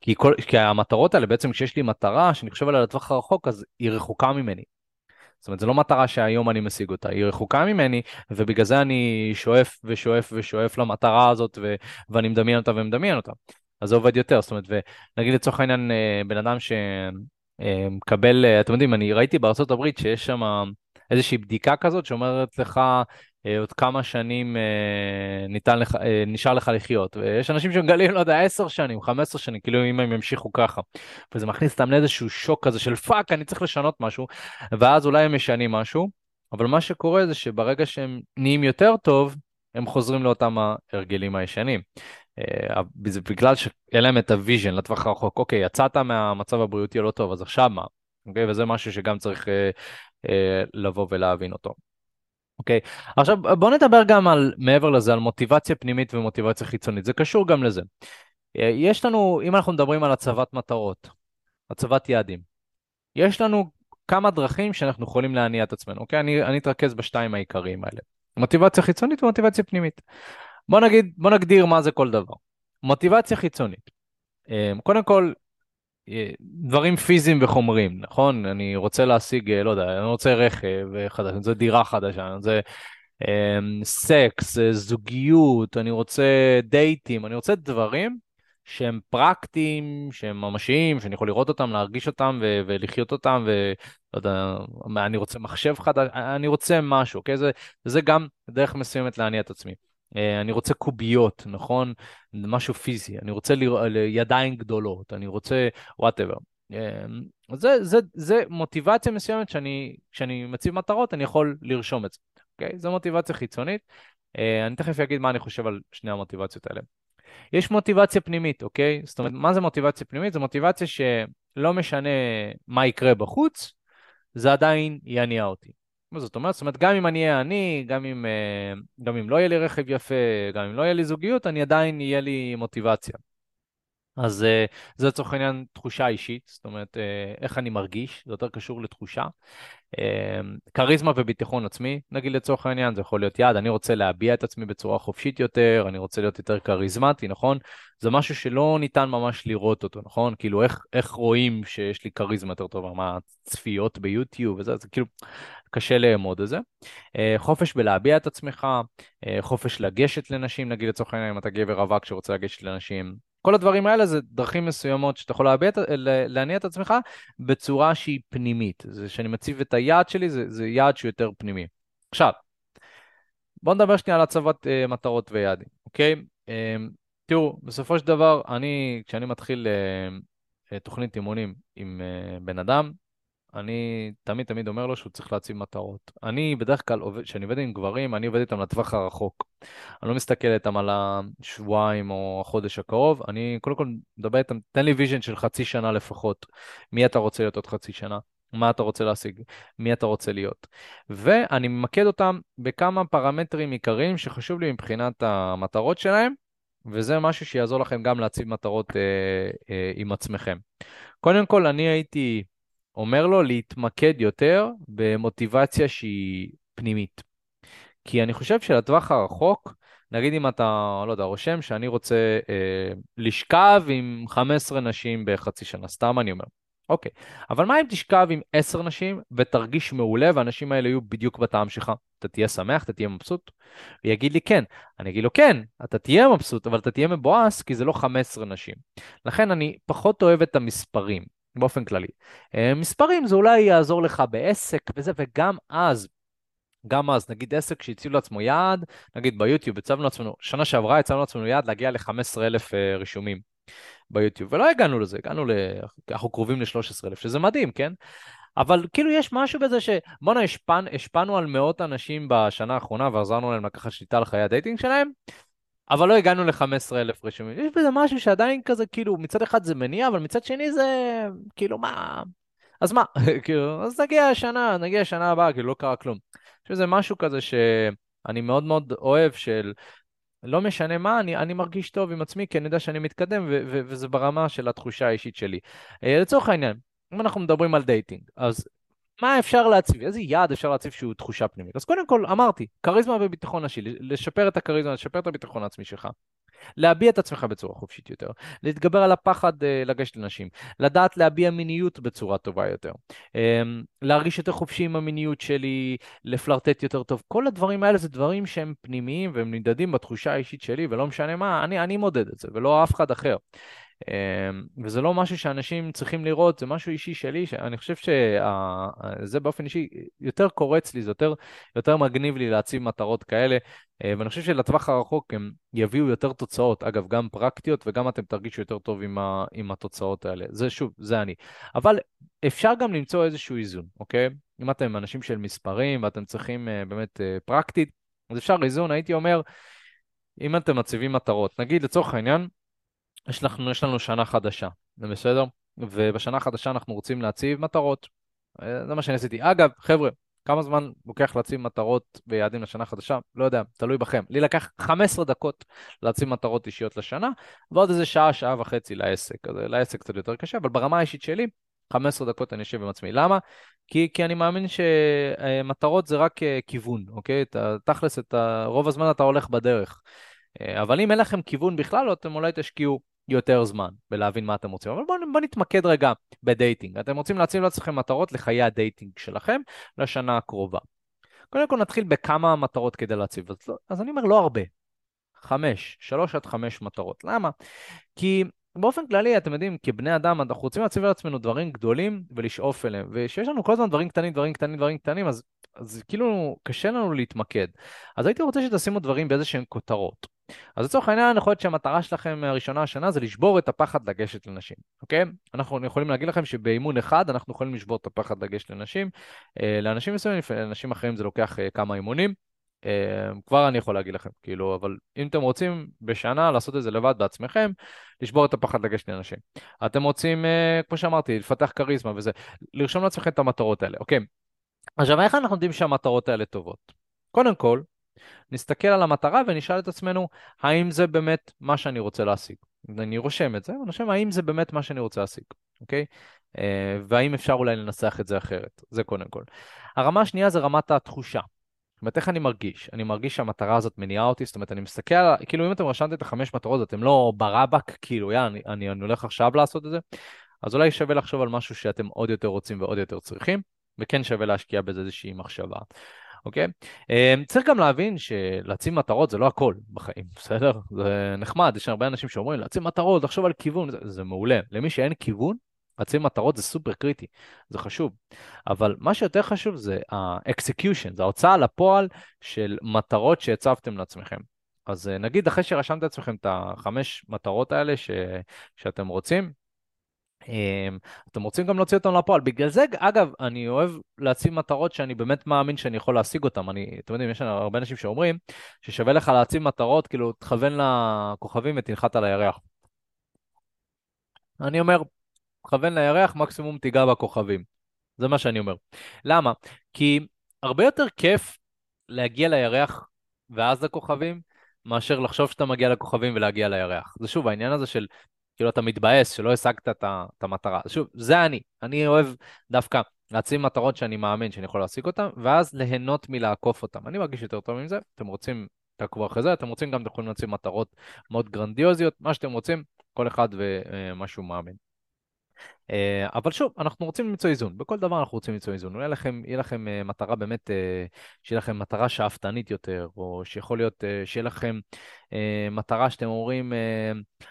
כי, כל, כי המטרות האלה, בעצם כשיש לי מטרה שאני חושב עליה לטווח הרחוק, אז היא רחוקה ממני. זאת אומרת, זו לא מטרה שהיום אני משיג אותה, היא רחוקה ממני, ובגלל זה אני שואף ושואף ושואף למטרה הזאת, ו- ואני מדמיין אותה ומדמיין אותה. אז זה עובד יותר, זאת אומרת, ונגיד לצורך העניין, אה, בן אדם שמקבל, אה, אתם יודעים, אני ראיתי בארצות הברית שיש שם איזושהי בדיקה כזאת שאומרת לך אה, עוד כמה שנים אה, ניתן לך, אה, נשאר לך לחיות. ויש אנשים שמגלים, לא יודע, 10 שנים, 15 שנים, כאילו אם הם ימשיכו ככה. וזה מכניס אותם לאיזשהו שוק כזה של fuck, אני צריך לשנות משהו, ואז אולי הם משנים משהו, אבל מה שקורה זה שברגע שהם נהיים יותר טוב, הם חוזרים לאותם ההרגלים הישנים. זה בגלל שאין להם את ה vision לטווח הרחוק. אוקיי, יצאת מהמצב הבריאותי הלא טוב, אז עכשיו מה? אוקיי, וזה משהו שגם צריך אה, לבוא ולהבין אותו. אוקיי. עכשיו בוא נדבר גם על, מעבר לזה, על מוטיבציה פנימית ומוטיבציה חיצונית, זה קשור גם לזה. אה, יש לנו, אם אנחנו מדברים על הצבת מטרות, הצבת יעדים, יש לנו כמה דרכים שאנחנו יכולים להניע את עצמנו, אוקיי? אני, אני אתרכז בשתיים העיקריים האלה. מוטיבציה חיצונית ומוטיבציה פנימית. בוא נגיד, בוא נגדיר מה זה כל דבר. מוטיבציה חיצונית. אה, קודם כל, דברים פיזיים וחומריים, נכון? אני רוצה להשיג, לא יודע, אני רוצה רכב חדש, אני רוצה דירה חדשה, אני רוצה um, סקס, זוגיות, אני רוצה דייטים, אני רוצה דברים שהם פרקטיים, שהם ממשיים, שאני יכול לראות אותם, להרגיש אותם ו- ולחיות אותם, ולא יודע, אני רוצה מחשב חדש, אני רוצה משהו, אוקיי? זה, זה גם דרך מסוימת להניע את עצמי. אה, אני רוצה קוביות, נכון? משהו פיזי, אני רוצה ל... ידיים גדולות, אני רוצה וואטאבר. אה, זה, זה, זה מוטיבציה מסוימת שאני, כשאני מציב מטרות, אני יכול לרשום את זה, אוקיי? זו מוטיבציה חיצונית. אה, אני תכף אגיד מה אני חושב על שני המוטיבציות האלה. יש מוטיבציה פנימית, אוקיי? זאת אומרת, מה זה מוטיבציה פנימית? זו מוטיבציה שלא משנה מה יקרה בחוץ, זה עדיין יניע אותי. מה זאת אומרת? זאת אומרת, גם אם אני אהיה עני, גם אה, גם אם לא יהיה לי רכב יפה, גם אם לא יהיה לי זוגיות, אני עדיין יהיה לי מוטיבציה. אז אה, זה לצורך העניין תחושה אישית, זאת אומרת, אה, איך אני מרגיש, זה יותר קשור לתחושה. כריזמה וביטחון עצמי, נגיד לצורך העניין, זה יכול להיות יעד, אני רוצה להביע את עצמי בצורה חופשית יותר, אני רוצה להיות יותר כריזמטי, נכון? זה משהו שלא ניתן ממש לראות אותו, נכון? כאילו, איך, איך רואים שיש לי כריזמה יותר טובה? מה, צפיות ביוטיוב וזה, זה כאילו, קשה לאמוד את זה. אה, חופש בלהביע את עצמך, אה, חופש לגשת לנשים, נגיד לצורך העניין אם אתה גבר רווק שרוצה לגשת לנשים. כל הדברים האלה זה דרכים מסוימות שאתה יכול להביע, להניע את עצמך בצורה שהיא פנימית. זה שאני מציב את היעד שלי, זה, זה יעד שהוא יותר פנימי. עכשיו, בואו נדבר שנייה על הצבת אה, מטרות ויעדים, אוקיי? אה, תראו, בסופו של דבר, אני, כשאני מתחיל אה, תוכנית אימונים עם אה, בן אדם, אני תמיד תמיד אומר לו שהוא צריך להציב מטרות. אני בדרך כלל, כשאני עובד עם גברים, אני עובד איתם לטווח הרחוק. אני לא מסתכל איתם על השבועיים או החודש הקרוב, אני קודם כל מדבר איתם, תן לי vision של חצי שנה לפחות. מי אתה רוצה להיות עוד חצי שנה? מה אתה רוצה להשיג? מי אתה רוצה להיות? ואני ממקד אותם בכמה פרמטרים עיקריים שחשוב לי מבחינת המטרות שלהם, וזה משהו שיעזור לכם גם להציב מטרות אה, אה, עם עצמכם. קודם כל, אני הייתי... אומר לו להתמקד יותר במוטיבציה שהיא פנימית. כי אני חושב שלטווח הרחוק, נגיד אם אתה, לא יודע, רושם שאני רוצה אה, לשכב עם 15 נשים בחצי שנה, סתם אני אומר. אוקיי, אבל מה אם תשכב עם 10 נשים ותרגיש מעולה והאנשים האלה יהיו בדיוק בטעם שלך? אתה תהיה שמח, אתה תהיה מבסוט? הוא יגיד לי כן. אני אגיד לו כן, אתה תהיה מבסוט, אבל אתה תהיה מבואס כי זה לא 15 נשים. לכן אני פחות אוהב את המספרים. באופן כללי. אה, מספרים זה אולי יעזור לך בעסק וזה, וגם אז, גם אז, נגיד עסק שהציב לעצמו יעד, נגיד ביוטיוב הצבנו לעצמנו, שנה שעברה הצבנו לעצמנו יעד להגיע ל-15,000 אה, רישומים ביוטיוב, ולא הגענו לזה, הגענו ל... אנחנו קרובים ל-13,000, שזה מדהים, כן? אבל כאילו יש משהו בזה ש... בואנה, השפנ... השפענו על מאות אנשים בשנה האחרונה ועזרנו להם לקחת שליטה על חיי ה dating שלהם, אבל לא הגענו ל-15,000 רשומים. יש בזה משהו שעדיין כזה, כאילו, מצד אחד זה מניע, אבל מצד שני זה, כאילו, מה... אז מה? כאילו, אז נגיע השנה, נגיע השנה הבאה, כאילו, לא קרה כלום. יש בזה משהו כזה שאני מאוד מאוד אוהב של... לא משנה מה, אני, אני מרגיש טוב עם עצמי, כי אני יודע שאני מתקדם, ו- ו- וזה ברמה של התחושה האישית שלי. אה, לצורך העניין, אם אנחנו מדברים על dating, אז מה אפשר להציב? איזה יעד אפשר להציב שהוא תחושה פנימית? אז קודם כל, אמרתי, כריזמה וביטחון אישי, לשפר את הכריזמה, לשפר את הביטחון העצמי שלך. להביע את עצמך בצורה חופשית יותר, להתגבר על הפחד אה, לגשת לנשים, לדעת להביע מיניות בצורה טובה יותר, אמ, להרגיש יותר חופשי עם המיניות שלי, לפלרטט יותר טוב, כל הדברים האלה זה דברים שהם פנימיים והם נמדדים בתחושה האישית שלי, ולא משנה מה, אני, אני מודד את זה, ולא אף אחד אחר. אמ, וזה לא משהו שאנשים צריכים לראות, זה משהו אישי שלי, שאני חושב שזה באופן אישי יותר קורץ לי, זה יותר, יותר מגניב לי להציב מטרות כאלה, אה, ואני חושב שלטווח הרחוק הם יביאו יותר תוצאות, אגב, גם פרקטיות, וגם אתם תרגישו יותר טוב עם, ה, עם התוצאות האלה. זה שוב, זה אני. אבל אפשר גם למצוא איזשהו איזון, אוקיי? אם אתם אנשים של מספרים ואתם צריכים אה, באמת אה, פרקטית, אז אפשר איזון, הייתי אומר, אם אתם מציבים מטרות, נגיד לצורך העניין, יש לנו, יש לנו שנה חדשה, זה בסדר? ובשנה החדשה אנחנו רוצים להציב מטרות. אה, זה מה שאני עשיתי. אגב, חבר'ה, כמה זמן לוקח להציב מטרות ויעדים לשנה חדשה? לא יודע, תלוי בכם. לי לקח 15 דקות להציב מטרות אישיות לשנה, ועוד איזה שעה, שעה וחצי לעסק. אז לעסק קצת יותר קשה, אבל ברמה האישית שלי, 15 דקות אני יושב עם עצמי. למה? כי, כי אני מאמין שמטרות זה רק אה, כיוון, אוקיי? אתה, תכלס, אתה, רוב הזמן אתה הולך בדרך. אה, אבל אם אין לכם כיוון בכלל, אתם אולי תשקיעו יותר זמן בלהבין מה אתם רוצים. אבל בואו בוא נתמקד רגע ב dating. אתם רוצים להציב לעצמכם מטרות לחיי ה dating שלכם לשנה הקרובה. קודם כל נתחיל בכמה מטרות כדי להציב. אז, לא, אז אני אומר לא הרבה. חמש, שלוש עד חמש מטרות. למה? כי באופן כללי, אתם יודעים, כבני אדם, אנחנו רוצים להציב לעצמנו דברים גדולים ולשאוף אליהם. וכשיש לנו כל הזמן דברים קטנים, דברים קטנים, דברים קטנים, אז, אז כאילו קשה לנו להתמקד. אז הייתי רוצה שתשימו דברים באיזה שהן כותרות. אז לצורך העניין, יכול להיות שהמטרה שלכם הראשונה השנה זה לשבור את הפחד לגשת לנשים, אוקיי? אנחנו יכולים להגיד לכם שבאימון אחד אנחנו יכולים לשבור את הפחד לגשת לנשים. אה, לאנשים מסוימים, לאנשים אחרים זה לוקח אה, כמה אימונים. אה, כבר אני יכול להגיד לכם, כאילו, אבל אם אתם רוצים בשנה לעשות את זה לבד בעצמכם, לשבור את הפחד לגשת לאנשים. אתם רוצים, כמו שאמרתי, לפתח כריזמה וזה, לרשום לעצמכם את המטרות האלה, אוקיי? עכשיו, איך אנחנו יודעים שהמטרות האלה טובות? קודם כל, נסתכל על המטרה ונשאל את עצמנו, האם זה באמת מה שאני רוצה להשיג? אני רושם את זה, ואני חושב האם זה באמת מה שאני רוצה להשיג, אוקיי? אה, והאם אפשר אולי לנסח את זה אחרת, זה קודם כל. הרמה השנייה זה רמת התחושה. זאת אומרת, איך אני מרגיש? אני מרגיש שהמטרה הזאת מניעה אותי, זאת אומרת, אני מסתכל, כאילו אם אתם רשמתם את החמש מטרות, אתם לא ברבק, כאילו, יא, אני, אני, אני הולך עכשיו לעשות את זה, אז אולי שווה לחשוב על משהו שאתם עוד יותר רוצים ועוד יותר צריכים, וכן שווה להשקיע בזה איזושהי מחשבה. אוקיי? אמ, צריך גם להבין שלהציב מטרות זה לא הכל בחיים, בסדר? זה נחמד, יש הרבה אנשים שאומרים להציב מטרות, לחשוב על כיוון, זה, זה מעולה. למי שאין כיוון, להציב מטרות זה סופר קריטי, זה חשוב. אבל מה שיותר חשוב זה ה-execution, זה ההוצאה לפועל של מטרות שהצבתם לעצמכם. אז אה, נגיד אחרי שרשמתם לעצמכם את החמש מטרות האלה ש... שאתם רוצים, אתם רוצים גם להוציא אותם לפועל. בגלל זה, אגב, אני אוהב להציב מטרות שאני באמת מאמין שאני יכול להשיג אותן. אני, אתם יודעים, יש הרבה אנשים שאומרים ששווה לך להציב מטרות, כאילו, תכוון לכוכבים ותנחת על הירח. אני אומר, תכוון לירח, מקסימום תיגע בכוכבים. זה מה שאני אומר. למה? כי הרבה יותר כיף להגיע לירח ואז לכוכבים, מאשר לחשוב שאתה מגיע לכוכבים ולהגיע לירח. זה שוב, העניין הזה של כאילו אתה מתבאס שלא השגת את, המטרה. שוב, זה אני. אני אוהב דווקא להציב מטרות שאני מאמין שאני יכול להשיג אותן, ואז ליהנות מלעקוף אותן. אני מרגיש יותר טוב עם זה, אתם רוצים, תעקבו אחרי זה, אתם רוצים גם, אתם יכולים להציב מטרות מאוד גרנדיוזיות, מה שאתם רוצים, כל אחד ומה שהוא מאמין. אה, אבל שוב, אנחנו רוצים למצוא איזון, בכל דבר אנחנו רוצים למצוא איזון. אולי לכם, יהיה לכם אה, מטרה באמת, אה, שיהיה לכם מטרה שאפתנית יותר, או שיכול להיות שיהיה לכם מטרה שאתם אומרים,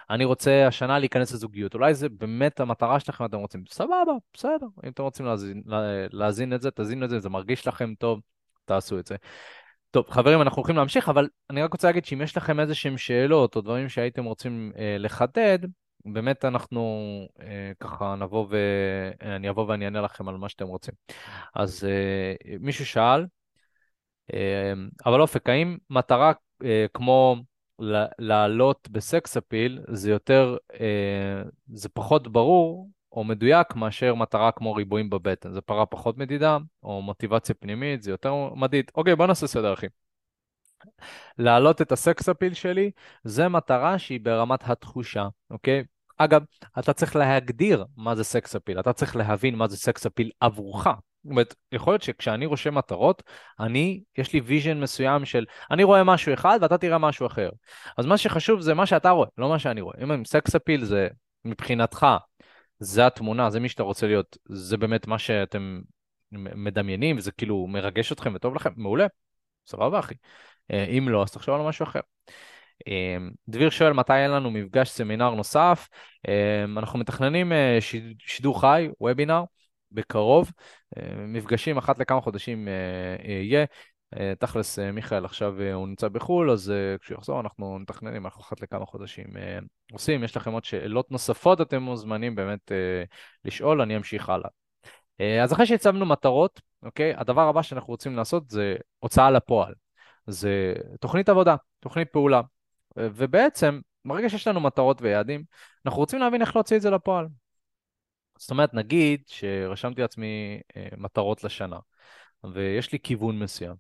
אני רוצה השנה להיכנס לזוגיות. אולי זה באמת המטרה שלכם, אתם רוצים, סבבה, בסדר. אם אתם רוצים להזין, להזין את זה, תזינו את זה, זה מרגיש לכם טוב, תעשו את זה. טוב, חברים, אנחנו הולכים להמשיך, אבל אני רק רוצה להגיד שאם יש לכם איזה שהם שאלות או דברים שהייתם רוצים אה, לחדד, באמת אנחנו אה, ככה נבוא ואני אבוא ואני אענה לכם על מה שאתם רוצים. אז אה, מישהו שאל, אה, אבל אופק, האם מטרה אה, כמו לעלות בסקס אפיל זה יותר, אה, זה פחות ברור או מדויק מאשר מטרה כמו ריבועים בבטן. זה פרה פחות מדידה, או מוטיבציה פנימית, זה יותר מדיד. אוקיי, בוא נעשה סדר, אחי. להעלות את ה sex appeal שלי, זה מטרה שהיא ברמת התחושה, אוקיי? אגב, אתה צריך להגדיר מה זה sex appeal, אתה צריך להבין מה זה sex appeal עבורך. זאת אומרת, יכול להיות שכשאני רושם מטרות, אני, יש לי vision מסוים של, אני רואה משהו אחד ואתה תראה משהו אחר. אז מה שחשוב זה מה שאתה רואה, לא מה שאני רואה. אם sex appeal זה מבחינתך, זה התמונה, זה מי שאתה רוצה להיות, זה באמת מה שאתם מדמיינים, וזה כאילו מרגש אתכם וטוב לכם, מעולה, סבבה אחי. אה, אם לא, אז תחשוב על משהו אחר. אמ, דביר שואל מתי אין לנו מפגש סמינר נוסף. אמ, אנחנו מתכננים אה, שידור חי, וובינר, בקרוב. אמ, מפגשים אחת לכמה חודשים אה, יהיה. אה, תכלס, מיכאל עכשיו הוא נמצא בחו"ל, אז כשהוא יחזור אנחנו מתכננים, אנחנו אחת לכמה חודשים עושים. יש לכם עוד שאלות נוספות, אתם מוזמנים באמת לשאול, אני אמשיך הלאה. אז אחרי שהצבנו מטרות, אוקיי, הדבר הבא שאנחנו רוצים לעשות זה הוצאה לפועל. זה תוכנית עבודה, תוכנית פעולה. ובעצם, ברגע שיש לנו מטרות ויעדים, אנחנו רוצים להבין איך להוציא את זה לפועל. זאת אומרת, נגיד שרשמתי לעצמי אה, מטרות לשנה, ויש לי כיוון מסוים,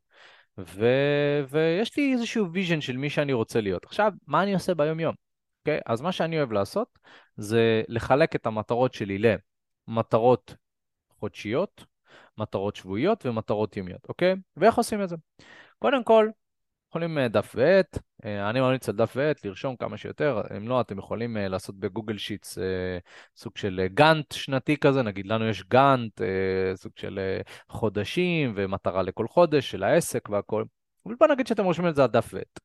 ו... ויש לי איזשהו vision של מי שאני רוצה להיות. עכשיו, מה אני עושה ביום-יום? אוקיי? אז מה שאני אוהב לעשות, זה לחלק את המטרות שלי למטרות חודשיות, מטרות שבועיות ומטרות יומיות, אוקיי? ואיך עושים את זה? קודם כל, יכולים אה, דף ועט, אה, אני ממליץ על דף ועט לרשום כמה שיותר, אם לא, אתם יכולים אה, לעשות ב Google Sheets סוג של גאנט שנתי כזה, נגיד לנו יש גאנט, סוג של חודשים ומטרה לכל חודש של העסק והכל, אבל בוא נגיד שאתם רושמים את זה על דף ועט.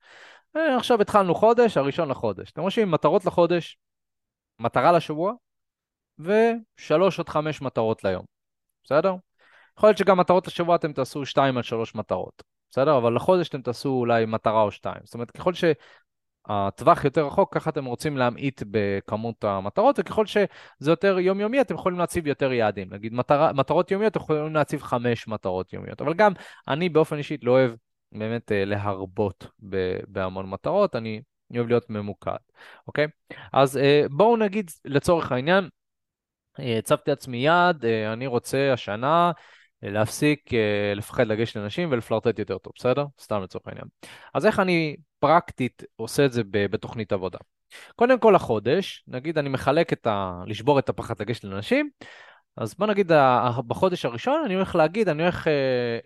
עכשיו התחלנו חודש, הראשון לחודש. אתם רושמים מטרות לחודש, מטרה לשבוע, ושלוש עד חמש מטרות ליום, בסדר? יכול להיות שגם מטרות לשבוע אתם תעשו שתיים עד שלוש מטרות. בסדר? אבל לחודש אתם תעשו אולי מטרה או שתיים. זאת אומרת, ככל שהטווח יותר רחוק, ככה אתם רוצים להמעיט בכמות המטרות, וככל שזה יותר יומיומי, אתם יכולים להציב יותר יעדים. נגיד מטרה, מטרות יומיות, אתם יכולים להציב חמש מטרות יומיות. אבל גם אני באופן אישי לא אוהב באמת אה, להרבות בהמון מטרות, אני אוהב להיות ממוקד, אוקיי? אז אה, בואו נגיד לצורך העניין, אה, הצבתי לעצמי יעד, אני רוצה השנה להפסיק אה, לפחד לגשת לנשים ולפלרטט יותר טוב, בסדר? סתם לצורך העניין. אז איך אני פרקטית עושה את זה בתוכנית עבודה? קודם כל החודש, נגיד אני מחלק את ה... לשבור את הפחד לגשת לנשים, אז בוא נגיד בחודש הראשון אני הולך להגיד, אני הולך אה,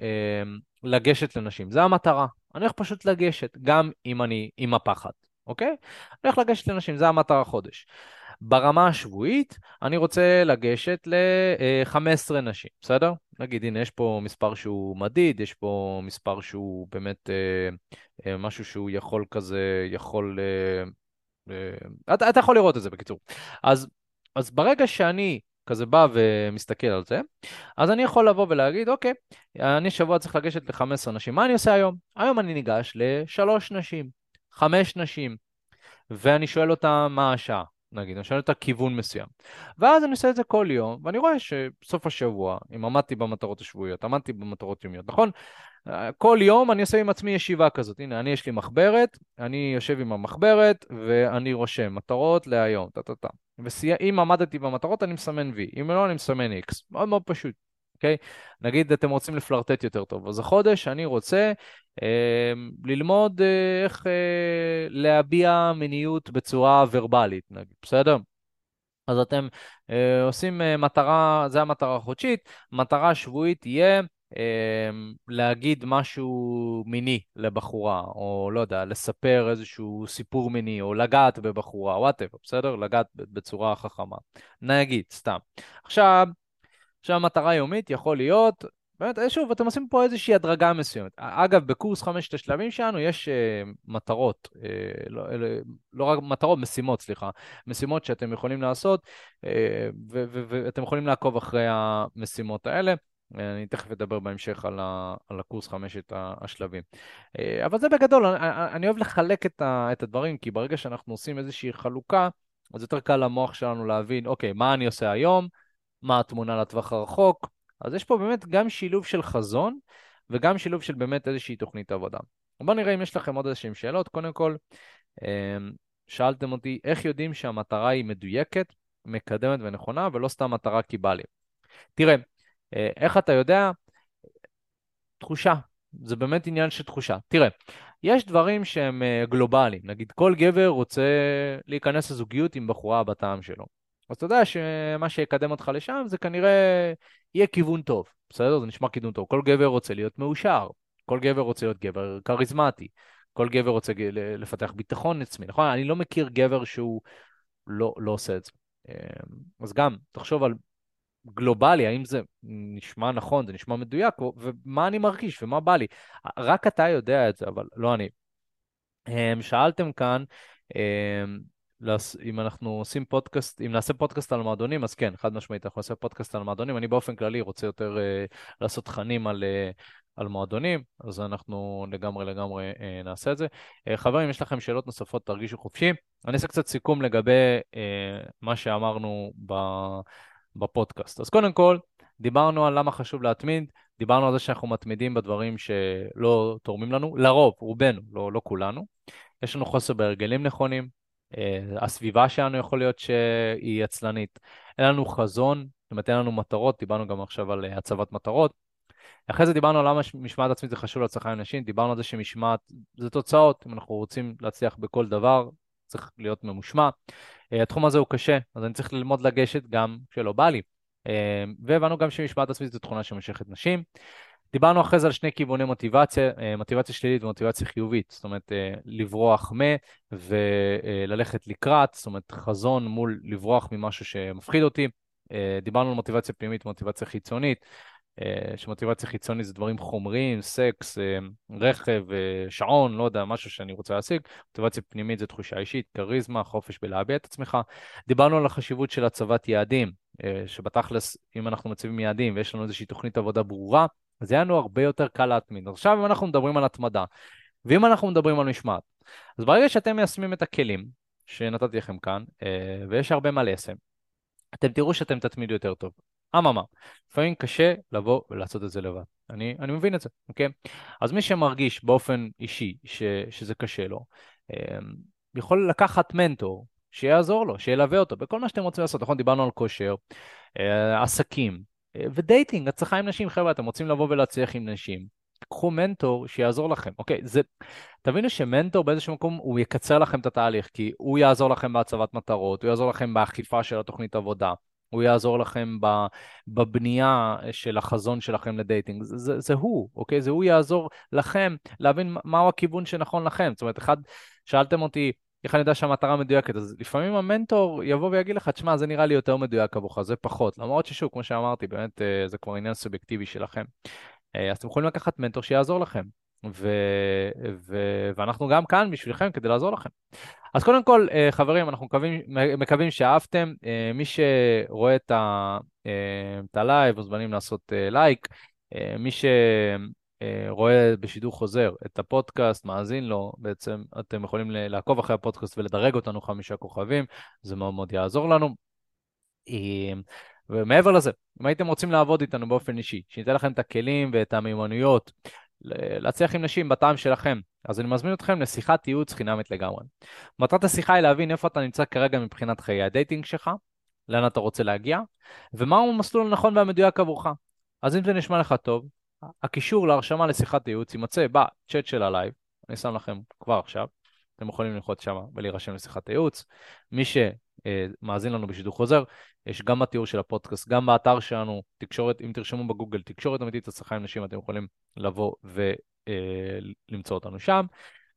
אה, לגשת לנשים, זה המטרה. אני הולך פשוט לגשת, גם אם אני עם הפחד, אוקיי? אני הולך לגשת לנשים, זה המטרה חודש. ברמה השבועית, אני רוצה לגשת ל-15 נשים, בסדר? נגיד, הנה, יש פה מספר שהוא מדיד, יש פה מספר שהוא באמת אה, אה, משהו שהוא יכול כזה, יכול... אה, אה, אתה, אתה יכול לראות את זה בקיצור. אז, אז ברגע שאני כזה בא ומסתכל על זה, אז אני יכול לבוא ולהגיד, אוקיי, אני שבוע צריך לגשת ל-15 נשים, מה אני עושה היום? היום אני ניגש לשלוש נשים, חמש נשים, ואני שואל אותם מה השעה. נגיד, אני שואל אותה כיוון מסוים. ואז אני עושה את זה כל יום, ואני רואה שסוף השבוע, אם עמדתי במטרות השבועיות, עמדתי במטרות יומיות, נכון? כל יום אני עושה עם עצמי ישיבה כזאת. הנה, אני יש לי מחברת, אני יושב עם המחברת, ואני רושם מטרות להיום, טה-טה-טה. ואם עמדתי במטרות, אני מסמן V, אם לא, אני מסמן X. מאוד מאוד פשוט. אוקיי? נגיד אתם רוצים לפלרטט יותר טוב, אז החודש אני רוצה אה, ללמוד אה, איך אה, להביע מיניות בצורה ורבלית, נגיד, בסדר? אז אתם אה, עושים אה, מטרה, זה המטרה החודשית, מטרה שבועית תהיה להגיד משהו מיני לבחורה, או לא יודע, לספר איזשהו סיפור מיני, או לגעת בבחורה, וואטאבר, בסדר? לגעת בצורה חכמה. נגיד, סתם. עכשיו, עכשיו המטרה היומית יכול להיות באמת, אה, שוב, אתם עושים פה איזושהי הדרגה מסוימת. אגב, בקורס חמשת השלבים שלנו יש uh, מטרות, uh, לא, לא רק מטרות, משימות, סליחה, משימות שאתם יכולים לעשות, uh, ואתם יכולים לעקוב אחרי המשימות האלה. אני תכף אדבר בהמשך על, על הקורס חמשת השלבים. אבל זה בגדול, אני, אני אוהב לחלק את, ה, את הדברים, כי ברגע שאנחנו עושים איזושהי חלוקה, אז יותר קל למוח שלנו להבין, אוקיי, מה אני עושה היום, מה התמונה לטווח הרחוק, אז יש פה באמת גם שילוב של חזון וגם שילוב של באמת איזושהי תוכנית עבודה. בואו נראה אם יש לכם עוד איזשהן שאלות. קודם כל, אמ, שאלתם אותי איך יודעים שהמטרה היא מדויקת, מקדמת ונכונה, ולא סתם מטרה כי בא לי. תראה, אה, איך אתה יודע? תחושה. זה באמת עניין של תחושה. תראה, יש דברים שהם אה, גלובליים. נגיד, כל גבר רוצה להיכנס לזוגיות עם בחורה בטעם שלו. אז אתה יודע שמה שיקדם אותך לשם זה כנראה יהיה כיוון טוב, בסדר? זה נשמע כיוון טוב. כל גבר רוצה להיות מאושר, כל גבר רוצה להיות גבר כריזמטי, כל גבר רוצה לפתח ביטחון עצמי, נכון? אני לא מכיר גבר שהוא לא, לא עושה את זה. אמ, אז גם, תחשוב על גלובלי, האם זה נשמע נכון, זה נשמע מדויק, ומה אני מרגיש ומה בא לי. רק אתה יודע את זה, אבל לא אני. אמ, שאלתם כאן, אמ, אם אנחנו עושים פודקאסט, אם נעשה פודקאסט על מועדונים, אז כן, חד משמעית, אנחנו נעשה פודקאסט על מועדונים. אני באופן כללי רוצה יותר uh, לעשות תכנים על, uh, על מועדונים, אז אנחנו לגמרי לגמרי uh, נעשה את זה. Uh, חברים, יש לכם שאלות נוספות, תרגישו חופשי. אני אעשה קצת סיכום לגבי uh, מה שאמרנו ב, בפודקאסט. אז קודם כל, דיברנו על למה חשוב להתמיד, דיברנו על זה שאנחנו מתמידים בדברים שלא תורמים לנו, לרוב, רובנו, לא, לא כולנו. יש לנו חוסר בהרגלים נכונים, הסביבה שלנו יכול להיות שהיא עצלנית. אין לנו חזון, זאת אומרת אין לנו מטרות, דיברנו גם עכשיו על אה, הצבת מטרות. אחרי זה דיברנו על למה משמעת עצמית זה חשוב להצלחה עם נשים, דיברנו על זה שמשמעת זה תוצאות, אם אנחנו רוצים להצליח בכל דבר, צריך להיות ממושמע. אה, התחום הזה הוא קשה, אז אני צריך ללמוד לגשת גם כשלא בא לי. והבנו גם שמשמעת עצמית זו תכונה שמושכת נשים. דיברנו אחרי זה על שני כיווני מוטיבציה, אה, מוטיבציה שלילית ומוטיבציה חיובית, זאת אומרת אה, לברוח מ וללכת לקראת, זאת אומרת חזון מול לברוח ממשהו שמפחיד אותי. אה, דיברנו על מוטיבציה פנימית ומוטיבציה חיצונית, שמוטיבציה חיצונית זה דברים חומריים, סקס, רכב, שעון, לא יודע, משהו שאני רוצה להשיג. מוטיבציה פנימית זה תחושה אישית, כריזמה, חופש בלהביע את עצמך. דיברנו על החשיבות של הצבת יעדים, שבתכלס, אם אנחנו מציבים יעדים ויש לנו איזושהי תוכנית עבודה ברורה, אז יהיה לנו הרבה יותר קל להתמיד. עכשיו אם אנחנו מדברים על התמדה, ואם אנחנו מדברים על משמעת, אז ברגע שאתם מיישמים את הכלים שנתתי לכם כאן, אה, ויש הרבה מה ליישם, אתם תראו שאתם תתמידו יותר טוב. אממה, לפעמים קשה לבוא ולעשות את זה לבד. אני, אני מבין את זה, אוקיי? אז מי שמרגיש באופן אישי ש, שזה קשה לו, אה, יכול לקחת מנטור שיעזור לו, שילווה אותו בכל מה שאתם רוצים לעשות. נכון, דיברנו על כושר, אה, עסקים, ודייטינג, הצלחה עם נשים, חבר'ה, אתם רוצים לבוא ולהצליח עם נשים, קחו מנטור שיעזור לכם. אוקיי, זה, תבינו שמנטור באיזשהו מקום הוא יקצר לכם את התהליך, כי הוא יעזור לכם בהצבת מטרות, הוא יעזור לכם באכיפה של התוכנית עבודה, הוא יעזור לכם בבנייה של החזון שלכם לדייטינג. זה, זה, זה הוא, אוקיי? זה הוא יעזור לכם להבין מהו הכיוון שנכון לכם. זאת אומרת, אחד, שאלתם אותי, איך אני יודע שהמטרה מדויקת? אז לפעמים המנטור יבוא ויגיד לך, תשמע, זה נראה לי יותר מדויק עבורך, זה פחות. למרות ששוב, כמו שאמרתי, באמת אה, זה כבר עניין סובייקטיבי שלכם. אה, אז אתם יכולים לקחת מנטור שיעזור לכם. ו... ו... ואנחנו גם כאן בשבילכם כדי לעזור לכם. אז קודם כל, אה, חברים, אנחנו מקווים, מקווים שאהבתם. מי שרואה את, ה... הלייב, מוזמנים לעשות לייק. מי ש... אה, רואה בשידור חוזר את הפודקאסט, מאזין לו, בעצם אתם יכולים לעקוב אחרי הפודקאסט ולדרג אותנו חמישה כוכבים, זה מאוד מאוד יעזור לנו. אה, ומעבר לזה, אם הייתם רוצים לעבוד איתנו באופן אישי, שניתן לכם את הכלים ואת המיומנויות להצליח עם נשים בטעם שלכם, אז אני מזמין אתכם לשיחת ייעוץ חינמית לגמרי. מטרת השיחה היא להבין איפה אתה נמצא כרגע מבחינת חיי ה dating שלך, לאן אתה רוצה להגיע, ומהו המסלול הנכון והמדויק עבורך. אז אם זה נשמע לך טוב, הקישור להרשמה לשיחת ייעוץ יימצא בצ'אט של הלייב, אני שם לכם כבר עכשיו, אתם יכולים ללחוץ שם ולהירשם לשיחת הייעוץ. מי אה, מאזין לנו בשידור חוזר, יש גם בתיאור של הפודקאסט, גם באתר שלנו, תקשורת, אם תרשמו בגוגל, תקשורת אמיתית הצלחה עם נשים, אתם יכולים לבוא ולמצוא אותנו שם.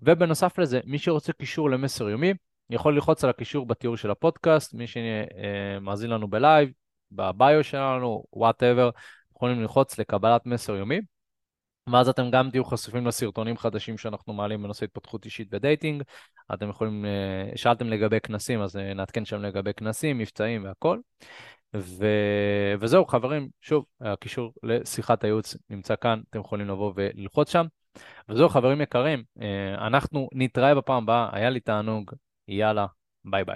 ובנוסף לזה, מי שרוצה קישור למסר יומי, יכול ללחוץ על הקישור בתיאור של הפודקאסט, מי שמאזין לנו בלייב, ב bio שלנו, whatever, יכולים ללחוץ לקבלת מסר יומי. ואז אתם גם תהיו חשופים לסרטונים חדשים שאנחנו מעלים בנושא התפתחות אישית ו dating. אתם יכולים, אה, שאלתם לגבי כנסים, אז אה, נעדכן שם לגבי כנסים, מבצעים והכל. ו... וזהו, חברים, שוב, הקישור לשיחת הייעוץ נמצא כאן, אתם יכולים לבוא וללחוץ שם. וזהו, חברים יקרים, אה, אנחנו נתראה בפעם הבאה, היה לי תענוג, יאללה, ביי ביי.